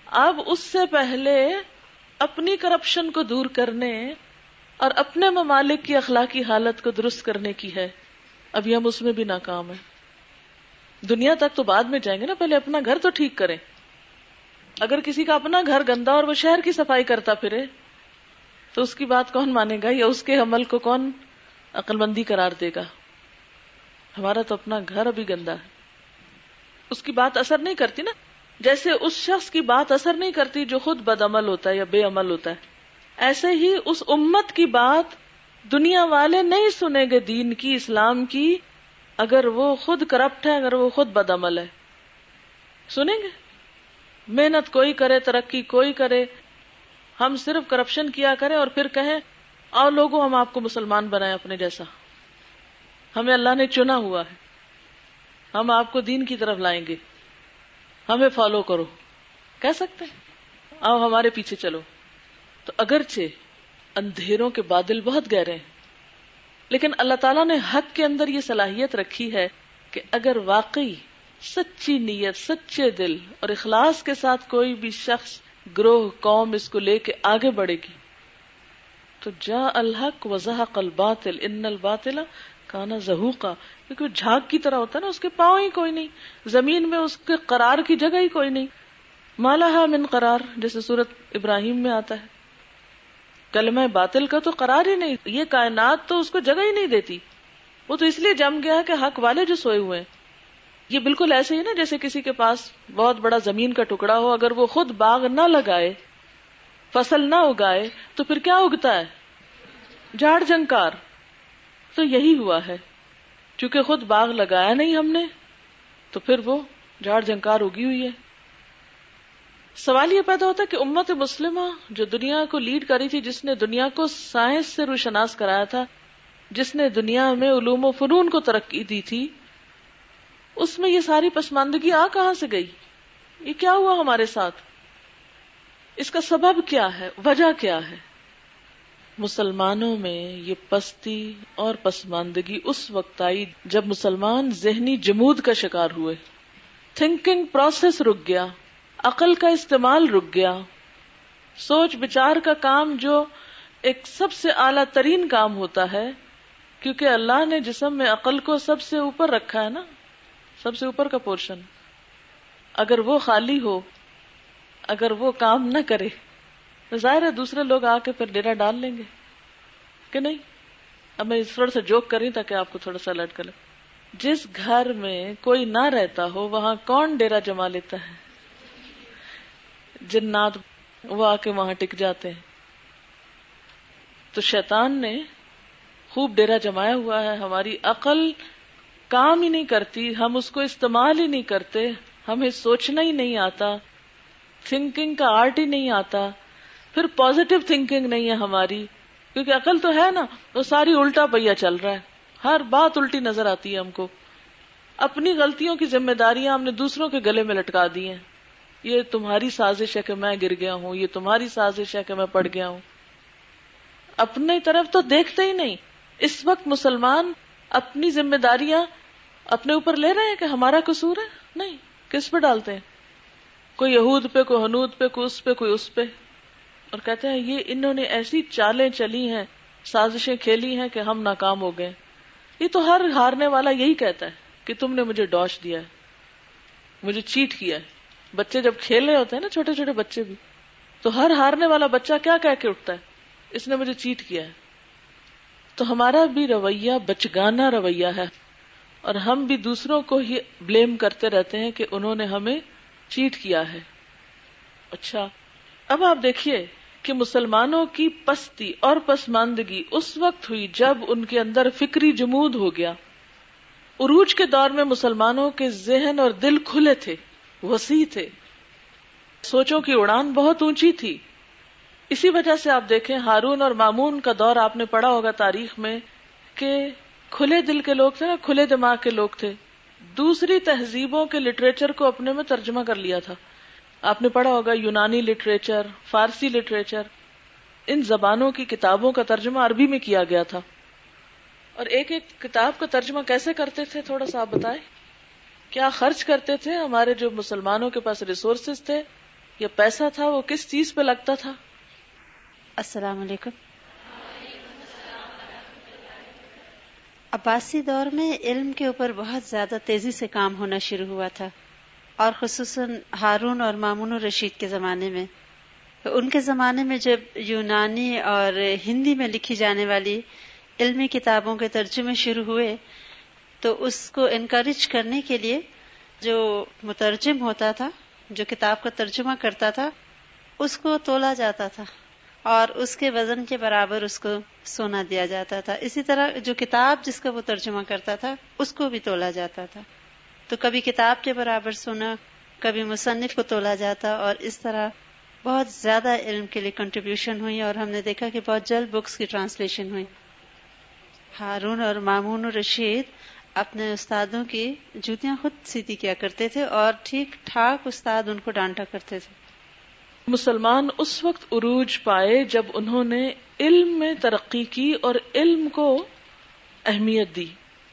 اب اس سے پہلے اپنی کرپشن کو دور کرنے اور اپنے ممالک کی اخلاقی حالت کو درست کرنے کی ہے۔ ابھی ہم اس میں بھی ناکام ہیں۔ دنیا تک تو بعد میں جائیں گے نا، پہلے اپنا گھر تو ٹھیک کریں۔ اگر کسی کا اپنا گھر گندا اور وہ شہر کی صفائی کرتا پھرے، تو اس کی بات کون مانے گا؟ یا اس کے عمل کو کون عقل مندی قرار دے گا۔ ہمارا تو اپنا گھر ابھی گندا ہے۔ اس کی بات اثر نہیں کرتی نا۔ جیسے اس شخص کی بات اثر نہیں کرتی جو خود بد عمل ہوتا ہے یا بے عمل ہوتا ہے۔ ایسے ہی اس امت کی بات دنیا والے نہیں سنیں گے دین کی، اسلام کی، اگر وہ خود کرپٹ ہے، اگر وہ خود بد عمل ہے۔ سنیں گے؟ محنت کوئی کرے، ترقی کوئی کرے۔ ہم صرف کرپشن کیا کریں اور پھر کہیں اور لوگوں، ہم آپ کو مسلمان بنائے اپنے جیسا۔ ہمیں اللہ نے چنا ہوا ہے۔ ہم آپ کو دین کی طرف لائیں گے۔ ہمیں فالو کرو۔ کہہ سکتے آؤ ہمارے پیچھے چلو۔ تو اگرچہ اندھیروں کے بادل بہت گہرے ہیں، لیکن اللہ تعالیٰ نے حق کے اندر یہ صلاحیت رکھی ہے کہ اگر واقعی سچی نیت، سچے دل اور اخلاص کے ساتھ کوئی بھی شخص، گروہ، قوم اس کو لے کے آگے بڑھے گی۔ تو جا الحق وضاح الباطل، ان الباطل کانا زہو کا کیونکہ جھاگ کی طرح ہوتا ہے نا، اس کے پاؤں ہی کوئی نہیں، زمین میں اس کے قرار کی جگہ ہی کوئی نہیں۔ مالا من قرار، جیسے سورت ابراہیم میں آتا ہے۔ کلمہ باطل کا تو قرار ہی نہیں، یہ کائنات تو اس کو جگہ ہی نہیں دیتی۔ وہ تو اس لیے جم گیا کہ حق والے جو سوئے ہوئے ہیں۔ یہ بالکل ایسے ہی نا، جیسے کسی کے پاس بہت بڑا زمین کا ٹکڑا ہو، اگر وہ خود باغ نہ لگائے۔ فصل نہ اگائے تو پھر کیا اگتا ہے؟ جھاڑ جنکار تو یہی ہوا ہے۔ چونکہ خود باغ لگایا نہیں ہم نے، تو پھر وہ جھاڑ جنکار اگی ہوئی ہے۔ سوال یہ پیدا ہوتا ہے کہ امت مسلمہ جو دنیا کو لیڈ کری تھی، جس نے دنیا کو سائنس سے روشناس کرایا تھا، جس نے دنیا میں علوم و فنون کو ترقی دی تھی، اس میں یہ ساری پسماندگی آ کہاں سے گئی؟ یہ کیا ہوا ہمارے ساتھ؟ اس کا سبب کیا ہے؟ وجہ کیا ہے؟ مسلمانوں میں یہ پستی اور پسماندگی اس وقت آئی جب مسلمان ذہنی جمود کا شکار ہوئے۔ تھنکنگ پروسیس رک گیا، عقل کا استعمال رک گیا۔ سوچ بچار کا کام جو ایک سب سے اعلی ترین کام ہوتا ہے، کیونکہ اللہ نے جسم میں عقل کو سب سے اوپر رکھا ہے نا، سب سے اوپر کا پورشن۔ اگر وہ خالی ہو اگر وہ کام نہ کرے تو ظاہر ہے دوسرے لوگ آ کے پھر ڈیرا ڈال لیں گے کہ نہیں؟ اب میں تھوڑا سا جوک کری تاکہ آپ کو تھوڑا سا الرٹ کر جس گھر میں کوئی نہ رہتا ہو، وہاں کون ڈیرا جما لیتا ہے؟ جنات وہ آ کے وہاں ٹک جاتے ہیں۔ تو شیطان نے خوب ڈیرا جمایا ہوا ہے۔ ہماری عقل کام ہی نہیں کرتی، ہم اس کو استعمال ہی نہیں کرتے، ہمیں سوچنا ہی نہیں آتا۔ تھنکنگ کا آرٹ ہی نہیں آتا۔ پھر پوزیٹو تھنکنگ نہیں ہے ہماری۔ کیونکہ عقل تو ہے نا، وہ ساری الٹا پہیا چل رہا ہے۔ ہر بات الٹی نظر آتی ہے ہم کو۔ اپنی غلطیوں کی ذمہ داریاں ہم نے دوسروں کے گلے میں لٹکا دی ہیں۔ یہ تمہاری سازش ہے کہ میں گر گیا ہوں، یہ تمہاری سازش ہے کہ میں پڑ گیا ہوں۔ اپنی طرف تو دیکھتے ہی نہیں۔ اس وقت مسلمان اپنی ذمہ داریاں اپنے اوپر لے رہے ہیں کہ ہمارا قصور ہے؟ نہیں، کس پہ ڈالتے ہیں؟ کوئی یہود پہ، کوئی حنود پہ، کوئی اس پہ، کوئی اس پہ۔ اور کہتے ہیں، یہ انہوں نے ایسی چالیں چلی ہیں، سازشیں کھیلی ہیں کہ ہم ناکام ہو گئے۔ یہ تو ہر ہارنے والا یہی کہتا ہے کہ تم نے مجھے ڈاش دیا ہے، مجھے چیٹ کیا ہے۔ بچے جب کھیل رہے ہوتے ہیں نا، چھوٹے چھوٹے بچے بھی، تو ہر ہارنے والا بچہ کیا کہہ کے اٹھتا ہے؟ اس نے مجھے چیٹ کیا ہے۔ تو ہمارا بھی رویہ بچگانا رویہ ہے۔ اور ہم بھی دوسروں کو ہی بلیم کرتے رہتے ہیں کہ انہوں نے ہمیں چیٹ کیا ہے۔ اچھا اب آپ دیکھیے کہ مسلمانوں کی پستی اور پسماندگی اس وقت ہوئی جب ان کے اندر فکری جمود ہو گیا۔ عروج کے دور میں مسلمانوں کے ذہن اور دل کھلے تھے، وسیع تھے۔ سوچوں کی اڑان بہت اونچی تھی۔ اسی وجہ سے آپ دیکھیں، ہارون اور مامون کا دور آپ نے پڑھا ہوگا تاریخ میں کہ کھلے دل کے لوگ تھے نا، کھلے دماغ کے لوگ تھے۔ دوسری تہذیبوں کے لٹریچر کو اپنے میں ترجمہ کر لیا تھا۔ آپ نے پڑھا ہوگا یونانی لٹریچر فارسی لٹریچر ان زبانوں کی کتابوں کا ترجمہ عربی میں کیا گیا تھا۔ اور ایک ایک کتاب کا ترجمہ کیسے کرتے تھے تھوڑا سا آپ بتائیں۔ کیا خرچ کرتے تھے ہمارے جو مسلمانوں کے پاس ریسورسز تھے؟ یا پیسہ تھا وہ کس چیز پہ لگتا تھا؟ السلام علیکم۔ عباسی دور میں علم کے اوپر بہت زیادہ تیزی سے کام ہونا شروع ہوا تھا اور خصوصاً ہارون اور مامون رشید کے زمانے میں۔ ان کے زمانے میں جب یونانی اور ہندی میں لکھی جانے والی علمی کتابوں کے ترجمے شروع ہوئے، تو اس کو انکریج کرنے کے لیے جو مترجم ہوتا تھا، جو کتاب کا ترجمہ کرتا تھا، اس کو تولا جاتا تھا۔ اور اس کے وزن کے برابر اس کو سونا دیا جاتا تھا۔ اسی طرح جو کتاب جس کا وہ ترجمہ کرتا تھا، اس کو بھی تولا جاتا تھا۔ تو کبھی کتاب کے برابر سنا کبھی مصنف کو تولا جاتا اور اس طرح بہت زیادہ علم کے لیے کنٹریبیوشن ہوئی اور ہم نے دیکھا کہ بہت جلد بکس کی ٹرانسلیشن ہوئی۔ ہارون اور مامون رشید اپنے استادوں کی جوتیاں خود سیدھی کیا کرتے تھے اور ٹھیک ٹھاک استاد ان کو ڈانٹا کرتے تھے۔ مسلمان اس وقت عروج پائے جب انہوں نے علم میں ترقی کی اور علم کو اہمیت دی۔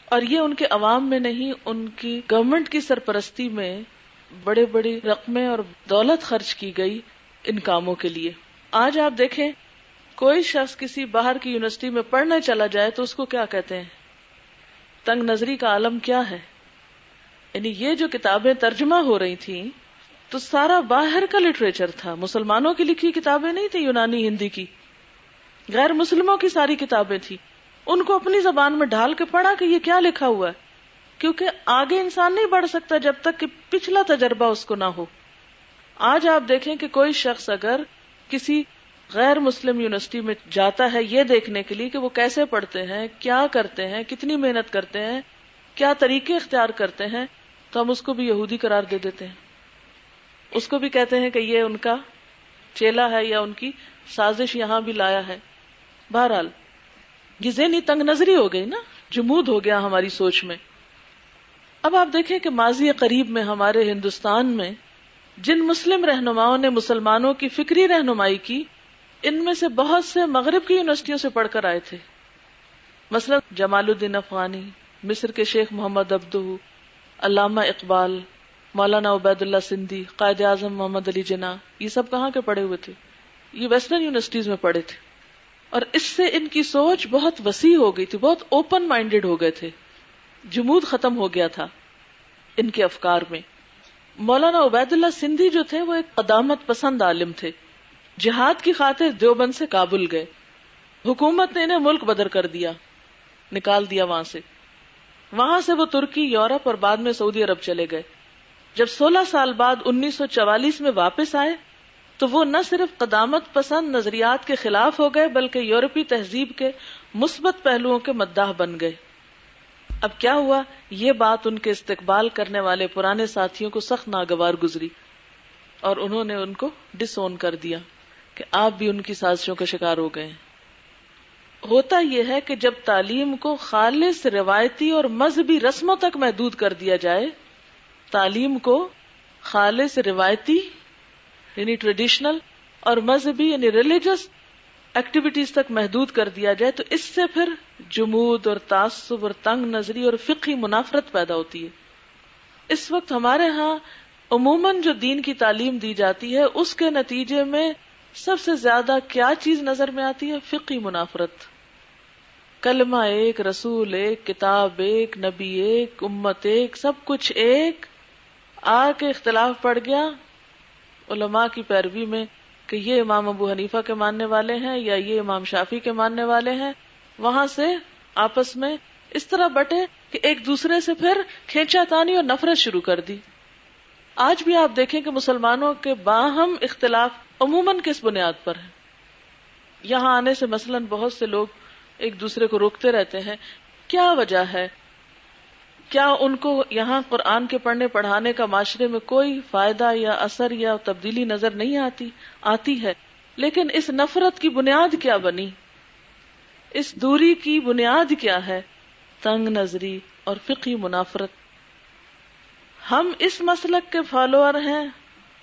اور یہ ان کے عوام میں نہیں، ان کی گورنمنٹ کی سرپرستی میں بڑے بڑی رقمیں اور دولت خرچ کی گئی ان کاموں کے لیے۔ آج آپ دیکھیں، کوئی شخص کسی باہر کی یونیورسٹی میں پڑھنے چلا جائے تو اس کو کیا کہتے ہیں؟ تنگ نظری کا عالم کیا ہے؟ یعنی یہ جو کتابیں ترجمہ ہو رہی تھیں تو سارا باہر کا لٹریچر تھا۔ مسلمانوں کی لکھی کتابیں نہیں تھی یونانی، ہندی کی۔ غیر مسلموں کی ساری کتابیں تھی ان کو اپنی زبان میں ڈھال کے پڑھا کہ یہ کیا لکھا ہوا ہے۔ کیونکہ آگے انسان نہیں بڑھ سکتا جب تک کہ پچھلا تجربہ اس کو نہ ہو۔ آج آپ دیکھیں کہ کوئی شخص اگر کسی غیر مسلم یونیورسٹی میں جاتا ہے یہ دیکھنے کے لیے کہ وہ کیسے پڑھتے ہیں، کیا کرتے ہیں، کتنی محنت کرتے ہیں، کیا طریقے اختیار کرتے ہیں، تو ہم اس کو بھی یہودی قرار دے دیتے ہیں۔ اس کو بھی کہتے ہیں کہ یہ ان کا چیلا ہے یا ان کی سازش یہاں بھی لایا ہے۔ بہرحال، یہ ذہنی تنگ نظری ہو گئی نا، جمود ہو گیا ہماری سوچ میں۔ اب آپ دیکھیں کہ ماضی قریب میں ہمارے ہندوستان میں جن مسلم رہنماؤں نے مسلمانوں کی فکری رہنمائی کی، ان میں سے بہت سے مغرب کی یونیورسٹیوں سے پڑھ کر آئے تھے۔ مثلا جمال الدین افغانی، مصر کے شیخ محمد ابدو علامہ اقبال مولانا عبید اللہ سندھی، قائد اعظم محمد علی جنا یہ سب کہاں کے پڑھے ہوئے تھے؟ یہ ویسٹرن یونیورسٹیز میں پڑھے تھے۔ اور اس سے ان کی سوچ بہت وسیع ہو گئی تھی، بہت اوپن مائنڈیڈ ہو گئے تھے۔ جمود ختم ہو گیا تھا ان کے افکار میں۔ مولانا عبید اللہ سندھی جو تھے، وہ ایک قدامت پسند عالم تھے۔ جہاد کی خاطر دیوبند سے کابل گئے۔ حکومت نے انہیں ملک بدر کر دیا، نکال دیا وہاں سے۔ وہاں سے وہ ترکی، یورپ اور بعد میں سعودی عرب چلے گئے۔ جب سولہ سال بعد انیس سو چوالیس میں واپس آئے، تو وہ نہ صرف قدامت پسند نظریات کے خلاف ہو گئے، بلکہ یورپی تہذیب کے مثبت پہلوؤں کے مداح بن گئے۔ اب کیا ہوا؟ یہ بات ان کے استقبال کرنے والے پرانے ساتھیوں کو سخت ناگوار گزری اور انہوں نے ان کو ڈس اون کر دیا کہ آپ بھی ان کی سازشوں کا شکار ہو گئے۔ ہوتا یہ ہے کہ جب تعلیم کو خالص روایتی اور مذہبی رسموں تک محدود کر دیا جائے تعلیم کو خالص روایتی یعنی ٹریڈیشنل اور مذہبی یعنی ریلیجس ایکٹیویٹیز تک محدود کر دیا جائے، تو اس سے پھر جمود اور تعصب اور تنگ نظری اور فقی منافرت پیدا ہوتی ہے۔ اس وقت ہمارے ہاں عموماً جو دین کی تعلیم دی جاتی ہے، اس کے نتیجے میں سب سے زیادہ کیا چیز نظر میں آتی ہے؟ فقی منافرت۔ کلمہ ایک، رسول ایک، کتاب ایک، نبی ایک، امت ایک، سب کچھ ایک۔ آ کے اختلاف پڑ گیا علماء کی پیروی میں کہ یہ امام ابو حنیفہ کے ماننے والے ہیں یا یہ امام شافی کے ماننے والے ہیں، وہاں سے آپس میں اس طرح بٹے کہ ایک دوسرے سے پھر کھینچا تانی اور نفرت شروع کر دی۔ آج بھی آپ دیکھیں کہ مسلمانوں کے باہم اختلاف عموماً کس بنیاد پر ہے۔ یہاں آنے سے مثلاً بہت سے لوگ ایک دوسرے کو روکتے رہتے ہیں۔ کیا وجہ ہے؟ کیا ان کو یہاں قرآن کے پڑھنے پڑھانے کا معاشرے میں کوئی فائدہ یا اثر یا تبدیلی نظر نہیں آتی؟ آتی ہے۔ لیکن اس نفرت کی بنیاد کیا بنی؟ اس دوری کی بنیاد کیا ہے؟ تنگ نظری اور فقی منافرت۔ ہم اس مسلک کے فالوور ہیں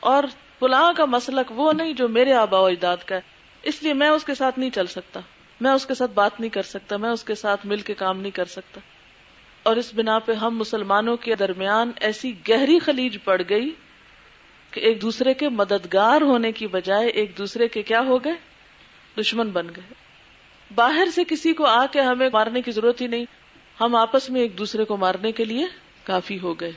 اور پلا کا مسلک وہ نہیں جو میرے آبا و اجداد کا ہے۔ اس لیے میں اس کے ساتھ نہیں چل سکتا۔ میں اس کے ساتھ بات نہیں کر سکتا۔ میں اس کے ساتھ مل کے کام نہیں کر سکتا۔ اور اس بنا پہ ہم مسلمانوں کے درمیان ایسی گہری خلیج پڑ گئی کہ ایک دوسرے کے مددگار ہونے کی بجائے ایک دوسرے کے کیا ہو گئے؟ دشمن بن گئے۔ باہر سے کسی کو آ کے ہمیں مارنے کی ضرورت ہی نہیں۔ ہم آپس میں ایک دوسرے کو مارنے کے لیے کافی ہو گئے۔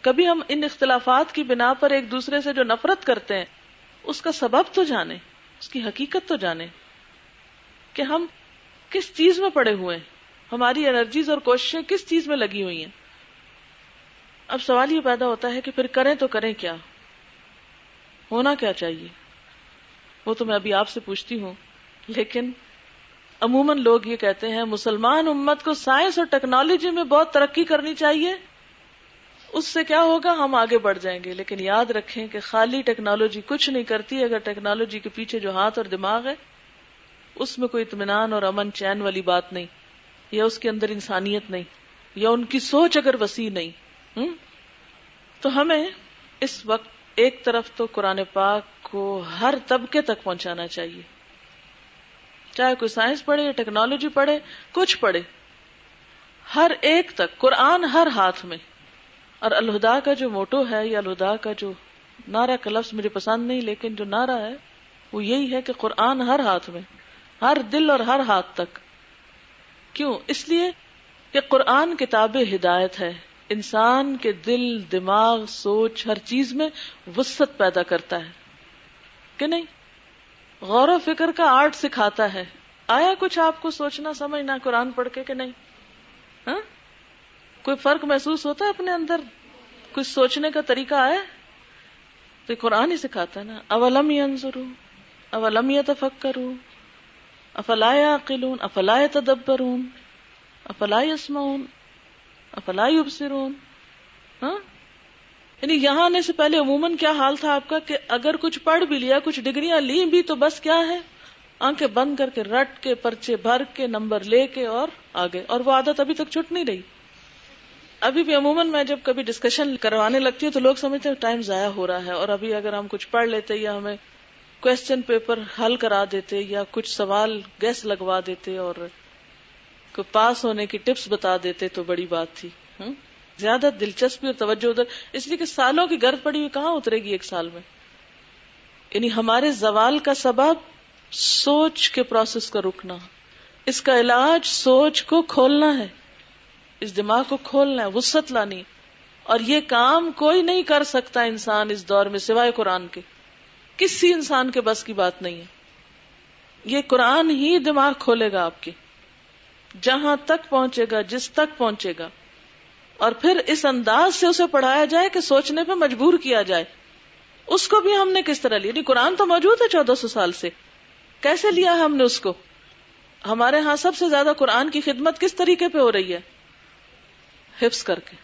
کبھی ہم ان اختلافات کی بنا پر ایک دوسرے سے جو نفرت کرتے ہیں، اس کا سبب تو جانے اس کی حقیقت تو جانے کہ ہم کس چیز میں پڑے ہوئے ہیں۔ ہماری انرجیز اور کوششیں کس چیز میں لگی ہوئی ہیں؟ اب سوال یہ پیدا ہوتا ہے کہ پھر کریں تو کریں کیا؟ ہونا کیا چاہیے؟ وہ تو میں ابھی آپ سے پوچھتی ہوں، لیکن عموماً لوگ یہ کہتے ہیں، مسلمان امت کو سائنس اور ٹیکنالوجی میں بہت ترقی کرنی چاہیے۔ اس سے کیا ہوگا؟ ہم آگے بڑھ جائیں گے۔ لیکن یاد رکھیں کہ خالی ٹیکنالوجی کچھ نہیں کرتی۔ اگر ٹیکنالوجی کے پیچھے جو ہاتھ اور دماغ ہے، اس میں کوئی اطمینان اور امن چین والی بات نہیں۔ یا اس کے اندر انسانیت نہیں، یا ان کی سوچ اگر وسیع نہیں تو ہمیں اس وقت ایک طرف تو قرآن پاک کو ہر طبقے تک پہنچانا چاہیے۔ چاہے کوئی سائنس پڑھے یا ٹیکنالوجی پڑھے، کچھ پڑھے، ہر ایک تک، قرآن ہر ہاتھ میں۔ اور الہدا کا جو موٹو ہے یا الہدا کا جو نعرہ کا لفظ مجھے پسند نہیں، لیکن جو نعرہ ہے، وہ یہی ہے کہ قرآن ہر ہاتھ میں، ہر دل اور ہر ہاتھ تک۔ کیوں؟ اس لیے کہ قرآن کتاب ہدایت ہے۔ انسان کے دل، دماغ، سوچ، ہر چیز میں وسط پیدا کرتا ہے۔ کہ نہیں؟ غور و فکر کا آرٹ سکھاتا ہے۔ آیا کچھ آپ کو سوچنا، سمجھنا، قرآن پڑھ کے کہ نہیں؟ ہاں؟ کوئی فرق محسوس ہوتا ہے اپنے اندر؟ کچھ سوچنے کا طریقہ آیا؟ تو قرآن ہی سکھاتا ہے نا۔ اولم انضرو اولم تفکرو افلا عقلون افلا تدبرون افلا اسمعون افلا یبصرون ہاں؟ یعنی یہاں آنے سے پہلے عموماً کیا حال تھا آپ کا کہ اگر کچھ پڑھ بھی لیا، کچھ ڈگریاں لی بھی تو بس کیا ہے؟ آنکھیں بند کر کے، رٹ کے، پرچے بھر کے، نمبر لے کے اور آگے۔ اور وہ عادت ابھی تک چھٹ نہیں رہی۔ ابھی بھی عموماً میں جب کبھی ڈسکشن کروانے لگتی ہوں تو لوگ سمجھتے ہیں ٹائم ضائع ہو رہا ہے اور ابھی اگر ہم کچھ پڑھ لیتے یا ہمیں کوشچن پیپر حل کرا دیتے یا کچھ سوال گیس لگوا دیتے اور پاس ہونے کی ٹپس بتا دیتے تو بڑی بات تھی زیادہ دلچسپی اور توجہ ادھر، اس لیے کہ سالوں کی گرد پڑی ہوئی کہاں اترے گی ایک سال میں؟ یعنی ہمارے زوال کا سبب سوچ کے پروسیس کا رکنا، اس کا علاج سوچ کو کھولنا ہے، اس دماغ کو کھولنا ہے وسط لانی اور یہ کام کوئی نہیں کر سکتا انسان اس دور میں سوائے قرآن کے۔ کسی انسان کے بس کی بات نہیں ہے۔ یہ قرآن ہی دماغ کھولے گا آپ کے۔ جہاں تک پہنچے گا، جس تک پہنچے گا۔ اور پھر اس انداز سے اسے پڑھایا جائے کہ سوچنے پہ مجبور کیا جائے۔ اس کو بھی ہم نے کس طرح لیا؟ یعنی قرآن تو موجود ہے چودہ سو سال سے۔ کیسے لیا ہم نے اس کو؟ ہمارے ہاں سب سے زیادہ قرآن کی خدمت کس طریقے پہ ہو رہی ہے؟ حفظ کر کے۔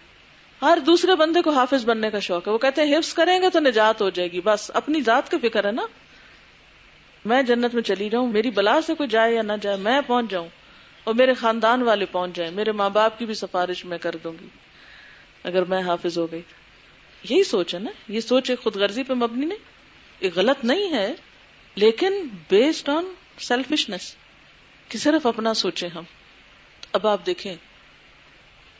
ہر دوسرے بندے کو حافظ بننے کا شوق ہے۔ وہ کہتے ہیں، حفظ کریں گے تو نجات ہو جائے گی۔ بس، اپنی ذات کی فکر ہے نا۔ میں جنت میں چلی جاؤں، میری بلا سے کوئی جائے یا نہ جائے، میں پہنچ جاؤں اور میرے خاندان والے پہنچ جائیں، میرے ماں باپ کی بھی سفارش میں کر دوں گی۔ اگر میں حافظ ہو گئی۔ یہی سوچ ہے نا۔ یہ سوچ ایک خود غرضی پہ مبنی نہیں یہ غلط نہیں ہے۔ لیکن بیسڈ آن سیلفشنس کہ صرف اپنا سوچے ہم۔ اب آپ دیکھیں۔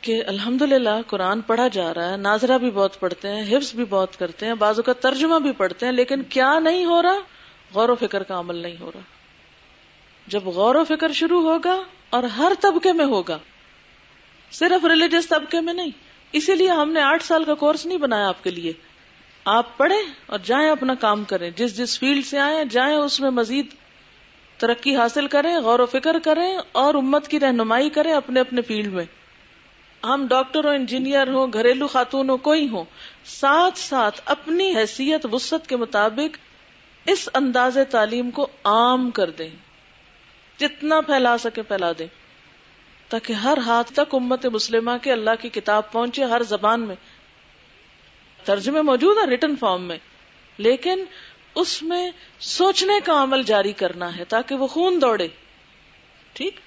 کہ الحمد للہ قرآن پڑھا جا رہا ہے، ناظرہ بھی بہت پڑھتے ہیں، حفظ بھی بہت کرتے ہیں بازو کا ترجمہ بھی پڑھتے ہیں، لیکن کیا نہیں ہو رہا؟ غور و فکر کا عمل نہیں ہو رہا۔ جب غور و فکر شروع ہوگا اور ہر طبقے میں ہوگا، صرف ریلیجس طبقے میں نہیں، اسی لیے ہم نے آٹھ سال کا کورس نہیں بنایا آپ کے لیے۔ آپ پڑھیں اور جائیں اپنا کام کریں۔ جس جس فیلڈ سے آئے جائیں اس میں مزید ترقی حاصل کریں، غور و فکر کریں اور امت کی رہنمائی کریں اپنے اپنے فیلڈ میں۔ ہم ڈاکٹر ہو انجینئر ہو گھریلو خاتون ہو کوئی ہو ساتھ ساتھ اپنی حیثیت وسط کے مطابق اس انداز تعلیم کو عام کر دیں۔ جتنا پھیلا سکے پھیلا دیں۔ تاکہ ہر ہاتھ تک امت مسلمہ کے اللہ کی کتاب پہنچے، ہر زبان میں۔ ترجمے موجود ہے ریٹن فارم میں، لیکن اس میں سوچنے کا عمل جاری کرنا ہے تاکہ وہ خون دوڑے۔ ٹھیک؟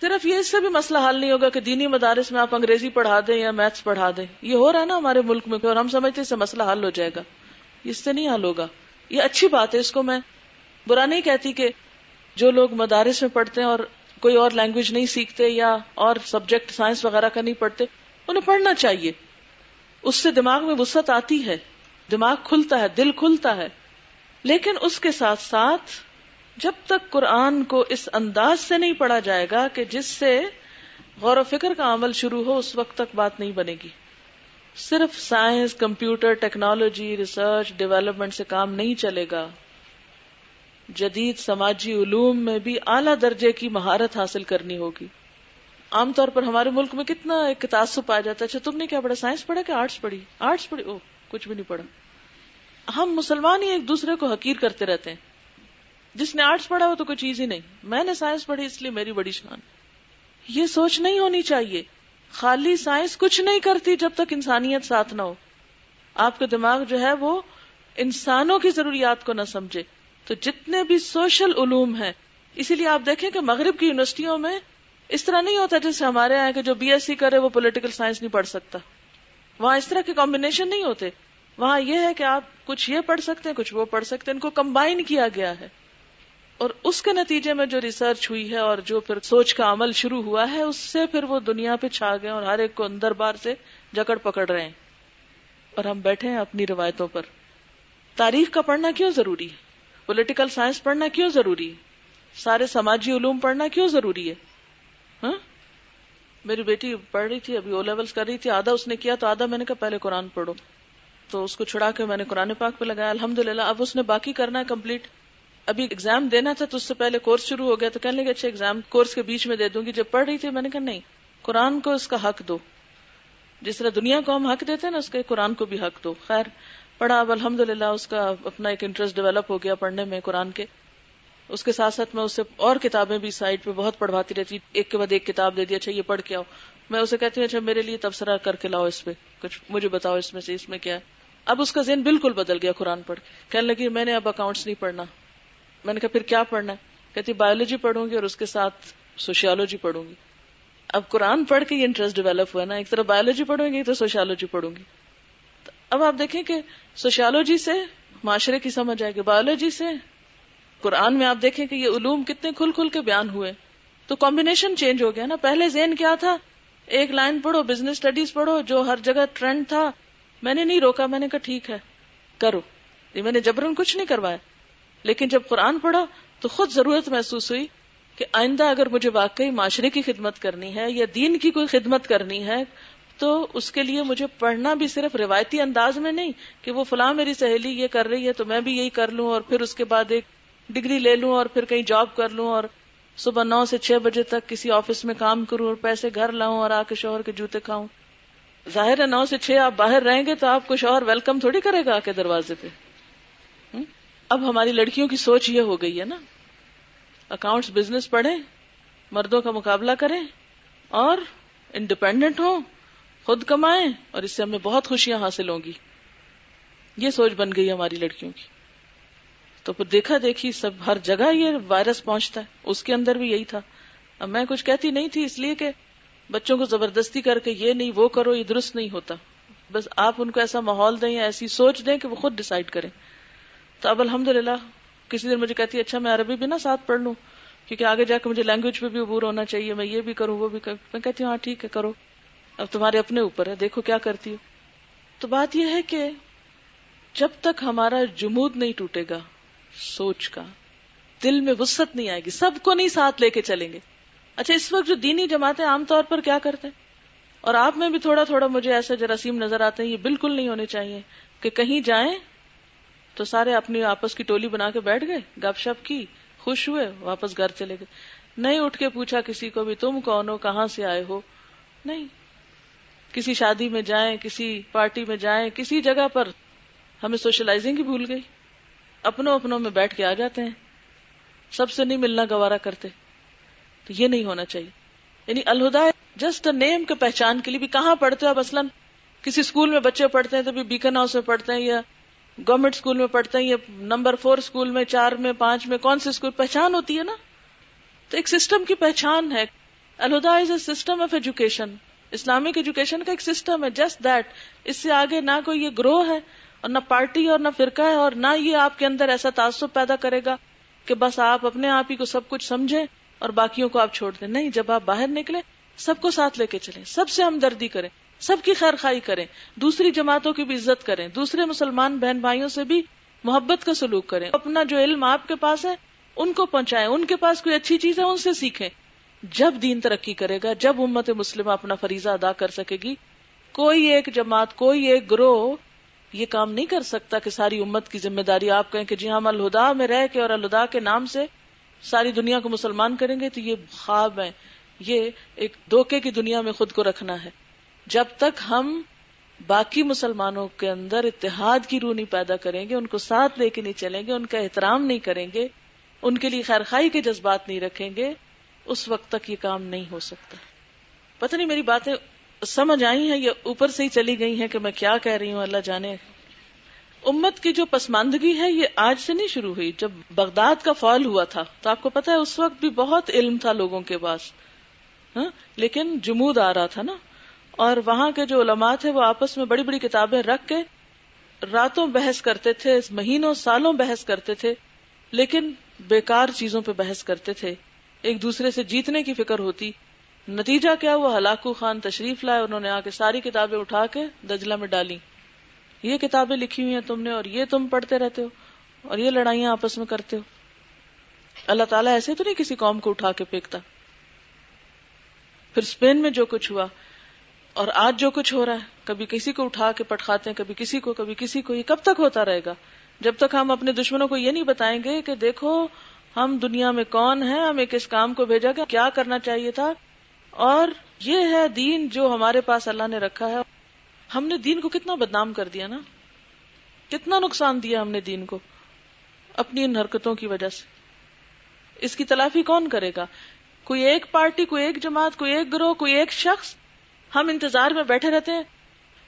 صرف یہ اس سے بھی مسئلہ حل نہیں ہوگا کہ دینی مدارس میں آپ انگریزی پڑھا دیں یا میتھس پڑھا دیں۔ یہ ہو رہا ہے نا ہمارے ملک میں اور ہم سمجھتے اس سے مسئلہ حل ہو جائے گا۔ اس سے نہیں حل ہوگا۔ یہ اچھی بات ہے، اس کو میں برا نہیں کہتی کہ جو لوگ مدارس میں پڑھتے ہیں اور کوئی اور لینگویج نہیں سیکھتے یا اور سبجیکٹ سائنس وغیرہ کا نہیں پڑھتے، انہیں پڑھنا چاہیے۔ اس سے دماغ میں وسط آتی ہے۔ دماغ کھلتا ہے، دل کھلتا ہے۔ لیکن اس کے ساتھ ساتھ جب تک قرآن کو اس انداز سے نہیں پڑھا جائے گا کہ جس سے غور و فکر کا عمل شروع ہو، اس وقت تک بات نہیں بنے گی۔ صرف science, computer, technology, research, development سے کام نہیں چلے گا۔ جدید سماجی علوم میں بھی اعلی درجے کی مہارت حاصل کرنی ہوگی۔ عام طور پر ہمارے ملک میں کتنا ایک تعصب پایا جاتا ہے اچھا تم نے کیا پڑھا سائنس پڑھا کہ آرٹس پڑھی؟ آرٹس پڑھی؟ او کچھ بھی نہیں پڑھا۔ ہم مسلمان ہی ایک دوسرے کو حقیر کرتے رہتے ہیں۔ جس نے آرٹس پڑھا ہو تو کوئی چیز ہی نہیں۔ میں نے سائنس پڑھی اس لیے میری بڑی شان۔ یہ سوچ نہیں ہونی چاہیے۔ خالی سائنس کچھ نہیں کرتی جب تک انسانیت ساتھ نہ ہو۔ آپ کا دماغ جو ہے وہ انسانوں کی ضروریات کو نہ سمجھے۔ تو جتنے بھی سوشل علوم ہیں، اسی لیے آپ دیکھیں کہ مغرب کی یونیورسٹیوں میں اس طرح نہیں ہوتا جیسے ہمارے یہاں کہ جو بی ایس سی کرے وہ پولیٹیکل سائنس نہیں پڑھ سکتا۔ وہاں اس طرح کے کمبینیشن نہیں ہوتے۔ وہاں یہ ہے کہ آپ کچھ یہ پڑھ سکتے ہیں، کچھ وہ پڑھ سکتے ہیں۔ ان کو کمبائن کیا گیا ہے۔ اور اس کے نتیجے میں جو ریسرچ ہوئی ہے اور جو پھر سوچ کا عمل شروع ہوا ہے، اس سے پھر وہ دنیا پہ چھا گئے اور ہر ایک کو اندر بار سے جکڑ پکڑ رہے ہیں۔ اور ہم بیٹھے ہیں اپنی روایتوں پر۔ تاریخ کا پڑھنا کیوں ضروری ہے؟ پولیٹیکل سائنس پڑھنا کیوں ضروری ہے؟ سارے سماجی علوم پڑھنا کیوں ضروری ہے؟ ہاں؟ میری بیٹی پڑھ رہی تھی، ابھی او لیولس کر رہی تھی، آدھا اس نے کیا تو آدھا میں نے کہا پہلے قرآن پڑھو۔ تو اس کو چھڑا کے میں نے قرآن پاک پہ لگایا الحمد للہ اب اس نے باقی کرنا ہے کمپلیٹ۔ ابھی ایگزام دینا تھا تو اس سے پہلے کورس شروع ہو گیا تو کہنے لگے اچھا ایگزام کورس کے بیچ میں دے دوں گی۔ جب پڑھ رہی تھی، میں نے کہا نہیں، قرآن کو اس کا حق دو۔ جس طرح دنیا کو ہم حق دیتے ہیں نا، اس کے قرآن کو بھی حق دو۔ خیر، پڑھا۔ اب الحمد للہ اس کا اپنا ایک انٹرسٹ ڈیولپ ہو گیا پڑھنے میں قرآن کے۔ اس کے ساتھ ساتھ میں اسے اور کتابیں بھی سائڈ پہ بہت پڑھواتی رہتی۔ ایک کے بعد ایک کتاب دے دیا اچھا یہ پڑھ کے آؤ۔ میں اسے کہتی ہوں اچھا میرے لیے تبصرہ کر کے لاؤ اس پہ۔ کچھ مجھے بتاؤ اس میں سے، اس میں کیا ہے۔ اب اس کا ذہن بالکل بدل گیا قرآن پڑھ کے۔ کہنے لگی، میں نے اب اکاؤنٹس نہیں پڑھنا۔ میں نے کہا، پھر کیا پڑھنا ہے؟ کہتی بایولوجی پڑھوں گی اور اس کے ساتھ سوشیالوجی پڑھوں گی اب قرآن پڑھ کے یہ انٹرسٹ ڈیولپ ہوا نا، ایک طرف بایولوجی پڑھوں گی ایک سوشیالوجی پڑھوں گی اب آپ دیکھیں کہ سوشیالوجی سے معاشرے کی سمجھ آئے گی بایولوجی سے قرآن میں آپ دیکھیں کہ یہ علوم کتنے کھل کھل کے بیان ہوئے۔ تو کمبینیشن چینج ہو گیا نا۔ پہلے زین کیا تھا؟ ایک لائن پڑھو بزنس اسٹڈیز پڑھو، جو ہر جگہ ٹرینڈ تھا۔ میں نے نہیں روکا، میں نے کہا، ٹھیک ہے، کرو۔ یہ میں نے جبرن کچھ نہیں کروایا۔ لیکن جب قرآن پڑھا تو خود ضرورت محسوس ہوئی کہ آئندہ اگر مجھے واقعی معاشرے کی خدمت کرنی ہے یا دین کی کوئی خدمت کرنی ہے تو اس کے لیے مجھے پڑھنا بھی صرف روایتی انداز میں نہیں کہ وہ فلاں میری سہیلی یہ کر رہی ہے تو میں بھی یہی کر لوں اور پھر اس کے بعد ایک ڈگری لے لوں اور پھر کہیں جاب کر لوں اور صبح نو سے چھ بجے تک کسی آفس میں کام کروں اور پیسے گھر لاؤں اور آ کے شوہر کے جوتے کھاؤں۔ ظاہر ہے نو سے چھ آپ باہر رہیں گے تو آپ کو شوہر ویلکم تھوڑی کرے گا آ کے دروازے پہ۔ اب ہماری لڑکیوں کی سوچ یہ ہو گئی ہے نا۔ اکاؤنٹس بزنس پڑھیں، مردوں کا مقابلہ کریں اور انڈیپینڈنٹ ہوں، خود کمائیں اور اس سے ہمیں بہت خوشیاں حاصل ہوں گی۔ یہ سوچ بن گئی ہماری لڑکیوں کی۔ تو پھر دیکھا دیکھی سب ہر جگہ یہ وائرس پہنچتا ہے۔ اس کے اندر بھی یہی تھا۔ اب میں کچھ کہتی نہیں تھی اس لیے کہ بچوں کو زبردستی کر کے یہ نہیں، وہ کرو، یہ درست نہیں ہوتا۔ بس آپ ان کو ایسا ماحول دیں یا ایسی سوچ دیں کہ وہ خود ڈسائڈ کریں۔ تو اب الحمد للہ کسی دن مجھے کہتی ہے اچھا میں عربی بھی نا ساتھ پڑھ لوں، کیونکہ آگے جا کے مجھے لینگویج پہ بھی عبور ہونا چاہیے، میں یہ بھی کروں، وہ بھی کروں۔ میں کہتی ہوں ہاں ٹھیک ہے، کرو۔ اب تمہارے اپنے اوپر ہے، دیکھو کیا کرتی ہو تو بات یہ ہے کہ جب تک ہمارا جمود نہیں ٹوٹے گا، سوچ کا دل میں وسط نہیں آئے گی، سب کو نہیں ساتھ لے کے چلیں گے۔ اچھا اس وقت جو دینی جماعتیں عام طور پر کیا کرتے ہیں؟ اور آپ میں بھی تھوڑا تھوڑا مجھے ایسے جراثیم نظر آتے ہیں، یہ بالکل نہیں ہونے چاہیے کہ کہیں جائیں تو سارے اپنی آپس کی ٹولی بنا کے بیٹھ گئے، گپ شپ کی، خوش ہوئے، واپس گھر چلے گئے۔ نہیں اٹھ کے پوچھا کسی کو بھی، تم کون ہو؟ کہاں سے آئے ہو؟ نہیں۔ کسی شادی میں جائیں، کسی پارٹی میں جائیں، کسی جگہ پر ہمیں سوشلائزنگ ہی بھول گئی۔ اپنوں اپنوں میں بیٹھ کے آ جاتے ہیں۔ سب سے نہیں ملنا گوارا کرتے۔ تو یہ نہیں ہونا چاہیے۔ یعنی الہدا جسٹ نیم کے پہچان کے لیے بھی کہاں پڑھتے ہو؟ اب اصل کسی اسکول میں بچے پڑھتے ہیں تو بھی بیکن ہاؤس میں پڑھتے ہیں یا گورنمنٹ اسکول میں پڑھتے ہیں یا نمبر فور اسکول میں، چار میں، پانچ میں، کون سے اسکول پہچان ہوتی ہے نا؟ تو ایک سسٹم کی پہچان ہے۔ Alhuda is a system of education Islamic education کا ایک سسٹم ہے جسٹ دیٹ اس سے آگے نہ کوئی یہ گروہ ہے اور نہ پارٹی اور نہ فرقہ ہے اور نہ یہ آپ کے اندر ایسا تعصب پیدا کرے گا کہ بس آپ اپنے آپ ہی کو سب کچھ سمجھیں اور باقیوں کو آپ چھوڑ دیں۔ نہیں، جب آپ باہر نکلے سب کو ساتھ لے کے چلیں، سب سے ہمدردی کریں۔ سب کی خیر خائی کریں، دوسری جماعتوں کی بھی عزت کریں، دوسرے مسلمان بہن بھائیوں سے بھی محبت کا سلوک کریں۔ اپنا جو علم آپ کے پاس ہے، ان کو پہنچائیں، ان کے پاس کوئی اچھی چیز ہے، ان سے سیکھیں۔ جب دین ترقی کرے گا، جب امت مسلم اپنا فریضہ ادا کر سکے گی، کوئی ایک جماعت، کوئی ایک گروہ یہ کام نہیں کر سکتا کہ ساری امت کی ذمہ داری آپ کہیں کہ جی ہم الہدا میں رہ کے اور الہدا کے نام سے ساری دنیا کو مسلمان کریں گے تو یہ خواب ہے یہ ایک دھوکے کی دنیا میں خود کو رکھنا ہے۔ جب تک ہم باقی مسلمانوں کے اندر اتحاد کی روح نہیں پیدا کریں گے، ان کو ساتھ لے کے نہیں چلیں گے، ان کا احترام نہیں کریں گے، ان کے لیے خیر خائی کے جذبات نہیں رکھیں گے، اس وقت تک یہ کام نہیں ہو سکتا۔ پتہ نہیں میری باتیں سمجھ آئی ہیں یہ اوپر سے ہی چلی گئی ہیں کہ میں کیا کہہ رہی ہوں، اللہ جانے۔ امت کی جو پسماندگی ہے، یہ آج سے نہیں شروع ہوئی، جب بغداد کا فال ہوا تھا۔ تو آپ کو پتا ہے، اس وقت بھی بہت علم تھا لوگوں کے پاس۔ ہاں لیکن جمود آ رہا تھا نا۔ اور وہاں کے جو علماء تھے وہ آپس میں بڑی بڑی کتابیں رکھ کے راتوں بحث کرتے تھے، مہینوں، سالوں بحث کرتے تھے، لیکن بیکار چیزوں پہ بحث کرتے تھے۔ ایک دوسرے سے جیتنے کی فکر ہوتی۔ نتیجہ کیا ہوا؟ ہلاکو خان تشریف لائے، انہوں نے آ کے ساری کتابیں اٹھا کے دجلہ میں ڈالی۔ یہ کتابیں لکھی ہوئی ہیں تم نے اور یہ تم پڑھتے رہتے ہو اور یہ لڑائیاں آپس میں کرتے ہو۔ اللہ تعالیٰ ایسے تو نہیں کسی قوم کو اٹھا کے پھینکتا۔ پھر اسپین میں جو کچھ ہوا اور آج جو کچھ ہو رہا ہے، کبھی کسی کو اٹھا کے پٹخاتے ہیں، کبھی کسی کو، کبھی کسی کو، یہ کب تک ہوتا رہے گا؟ جب تک ہم اپنے دشمنوں کو یہ نہیں بتائیں گے کہ دیکھو، ہم دنیا میں کون ہیں ہمیں کس کام کو بھیجا گیا کیا کرنا چاہیے تھا؟ اور یہ ہے دین جو ہمارے پاس اللہ نے رکھا ہے۔ ہم نے دین کو کتنا بدنام کر دیا نا؟ کتنا نقصان دیا ہم نے دین کو اپنی ان حرکتوں کی وجہ سے۔ اس کی تلافی کون کرے گا؟ کوئی ایک پارٹی، کوئی ایک جماعت، کوئی ایک گروہ، کوئی ایک شخص ہم انتظار میں بیٹھے رہتے ہیں۔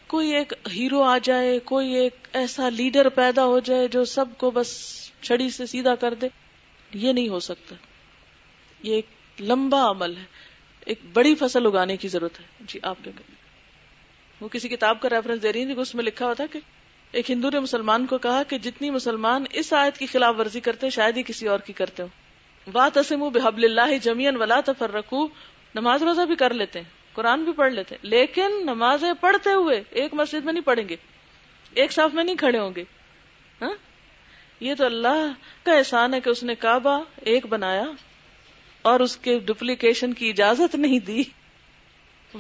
کوئی ایک ہیرو آ جائے، کوئی ایک ایسا لیڈر پیدا ہو جائے جو سب کو بس چھڑی سے سیدھا کر دے۔ یہ نہیں ہو سکتا۔ یہ ایک لمبا عمل ہے۔ ایک بڑی فصل اگانے کی ضرورت ہے۔ جی آپ کیا کہیں وہ کسی کتاب کا ریفرنس دے رہی تھی، اس میں لکھا ہوا تھا کہ ایک ہندو نے مسلمان کو کہا کہ جتنی مسلمان اس آیت کی خلاف ورزی کرتے ہیں، شاید ہی کسی اور کی کرتے ہو بات اسم بحب اللہ جمین ولا تفر رکھو نماز روزہ بھی کر لیتے ہیں۔ قرآن بھی پڑھ لیتے لیکن نمازیں پڑھتے ہوئے ایک مسجد میں نہیں پڑھیں گے۔ ایک صاف میں نہیں کھڑے ہوں گے۔ ہاں؟ یہ تو اللہ کا احسان ہے کہ اس نے کعبہ ایک بنایا اور اس کے ڈپلیکیشن کی اجازت نہیں دی۔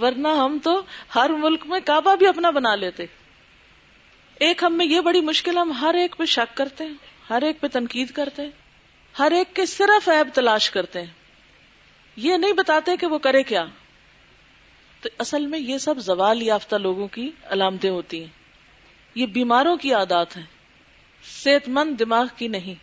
ورنہ ہم تو ہر ملک میں کعبہ بھی اپنا بنا لیتے۔ ایک ہم میں یہ بڑی مشکل ہم ہر ایک پہ شک کرتے ہیں، ہر ایک پہ تنقید کرتے ہیں، ہر ایک کے صرف ایب تلاش کرتے ہیں۔ یہ نہیں بتاتے کہ وہ کرے کیا۔ تو اصل میں یہ سب زوال یافتہ لوگوں کی علامتیں ہوتی ہیں۔ یہ بیماروں کی عادات ہیں۔ صحت مند دماغ کی نہیں۔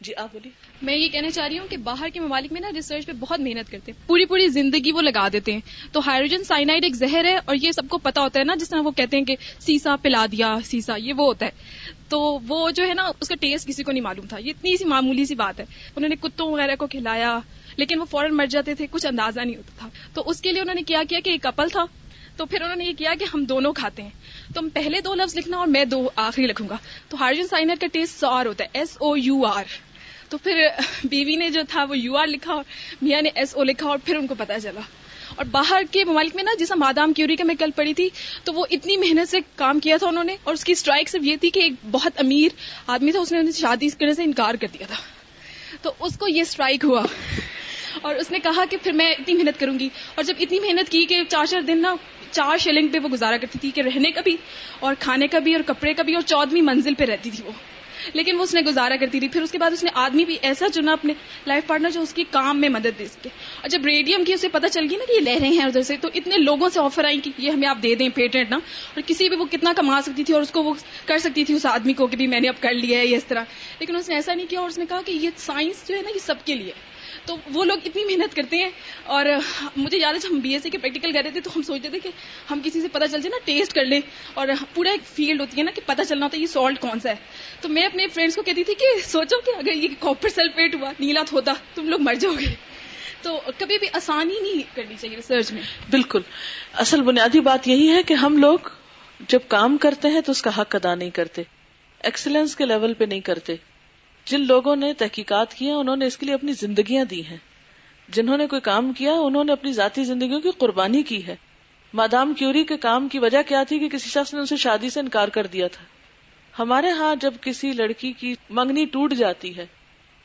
جی آپ بولیے۔ میں یہ کہنا چاہ رہی ہوں کہ باہر کے ممالک میں نا ریسرچ پہ بہت محنت کرتے ہیں۔ پوری پوری زندگی وہ لگا دیتے ہیں۔ تو ہائیڈروجن سائنائڈ ایک زہر ہے اور یہ سب کو پتا ہوتا ہے نا، جس طرح وہ کہتے ہیں کہ سیسا پلا دیا، سیسا یہ وہ ہوتا ہے۔ تو وہ جو ہے نا، اس کا ٹیسٹ کسی کو نہیں معلوم تھا۔ یہ اتنی سی معمولی سی بات ہے۔ انہوں نے کتوں وغیرہ کو کھلایا۔ لیکن وہ فوراً مر جاتے تھے، کچھ اندازہ نہیں ہوتا تھا۔ تو اس کے لیے انہوں نے کیا کیا کہ ایک کپل تھا۔ تو پھر انہوں نے یہ کیا کہ ہم دونوں کھاتے ہیں۔ تم پہلے دو لفظ لکھنا اور میں دو آخری لکھوں گا۔ تو ہائیڈروجن سائنر کا ٹیسٹ سار ہوتا ہے ایس او یو آر تو پھر بیوی نے جو تھا وہ یو آر لکھا اور میاں نے ایس او لکھا اور پھر ان کو پتا چلا۔ اور باہر کے ممالک میں نا، جیسا مادام کیوری کا میں کل پڑھی تھی، تو وہ اتنی محنت سے کام کیا تھا انہوں نے۔ اور اس کی اسٹرائک صرف یہ تھی کہ ایک بہت امیر آدمی تھا، اس نے انہیں شادی کرنے سے انکار کر دیا تھا۔ تو اس کو یہ اسٹرائک ہوا۔ اور اس نے کہا کہ پھر میں اتنی محنت کروں گی۔ اور جب اتنی محنت کی کہ چار چار دن نا چار شیلنگ پہ وہ گزارا کرتی تھی کہ رہنے کا بھی اور کھانے کا بھی اور کپڑے کا بھی اور چودہویں منزل پہ رہتی تھی وہ۔ لیکن وہ اس نے گزارا کرتی تھی پھر اس کے بعد اس نے آدمی بھی ایسا چنا اپنے لائف پارٹنر جو اس کی کام میں مدد دے سکے۔ اور جب ریڈیم کی اسے پتا چل گئی نا کہ یہ لہ رہے ہیں ادھر سے، تو اتنے لوگوں سے آفر آئی کہ یہ ہمیں آپ دے دیں پیٹنٹ نا۔ اور کسی بھی وہ کتنا کما سکتی تھی اور اس کو وہ کر سکتی تھی اس آدمی کو کہ بھی میں نے اب کر لیا ہے، یہ اس طرح۔ لیکن اس نے ایسا نہیں کیا اور اس نے کہا کہ یہ سائنس جو ہے نا یہ سب کے لیے تو وہ لوگ اتنی محنت کرتے ہیں اور مجھے یاد ہے جب ہم بی ایس سی کے پریکٹیکل کر رہے تھے تو ہم سوچتے تھے کہ ہم کسی سے پتا چل جائے نا، ٹیسٹ کر لیں اور پورا ایک فیلڈ ہوتی ہے نا کہ پتا چلنا ہوتا ہے یہ سالٹ کون سا ہے۔ تو میں اپنے فرینڈس کو کہتی تھی کہ سوچو کہ اگر یہ کاپر سلفیٹ ہوا، نیلا ہوتا تم لوگ مر جاؤ گے۔ تو کبھی بھی آسانی نہیں کرنی چاہیے ریسرچ میں۔ بالکل۔ اصل بنیادی بات یہی ہے کہ ہم لوگ جب کام کرتے ہیں تو اس کا حق ادا نہیں کرتے۔ ایکسلنس کے لیول پہ نہیں کرتے۔ جن لوگوں نے تحقیقات کیا انہوں نے اس کے لیے اپنی زندگیاں دی ہیں۔ جنہوں نے کوئی کام کیا، انہوں نے اپنی ذاتی زندگیوں کی قربانی کی ہے۔ مادام کیوری کے کام کی وجہ کیا تھی کہ کسی شخص نے ان سے شادی سے انکار کر دیا تھا؟ ہمارے ہاں جب کسی لڑکی کی منگنی ٹوٹ جاتی ہے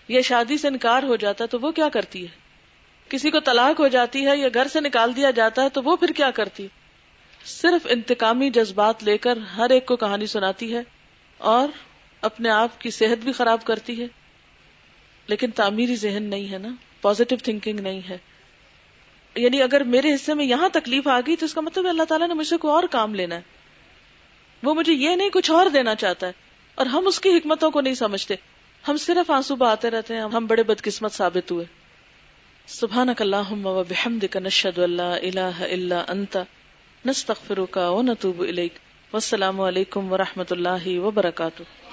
یا شادی سے انکار ہو جاتا ہے تو وہ کیا کرتی ہے؟ کسی کو طلاق ہو جاتی ہے یا گھر سے نکال دیا جاتا ہے تو وہ پھر کیا کرتی صرف انتقامی جذبات لے کر ہر ایک کو کہانی سناتی ہے اور اپنے آپ کی صحت بھی خراب کرتی ہے۔ لیکن تعمیری ذہن نہیں ہے نا پازیٹو تھنکنگ نہیں ہے۔ یعنی اگر میرے حصے میں یہاں تکلیف آ گئی تو اس کا مطلب اللہ تعالیٰ نے مجھ سے کوئی اور کام لینا ہے۔ وہ مجھے یہ نہیں کچھ اور دینا چاہتا ہے۔ اور ہم اس کی حکمتوں کو نہیں سمجھتے۔ ہم صرف آنسو بہاتے رہتے ہیں، ہم بڑے بدقسمت ثابت ہوئے۔ سبحان و بحمدک نشہد اللہ الہ الا انت، نستغفرک و نتوب الیک۔ والسلام علیکم ورحمۃ اللہ وبرکاتہ۔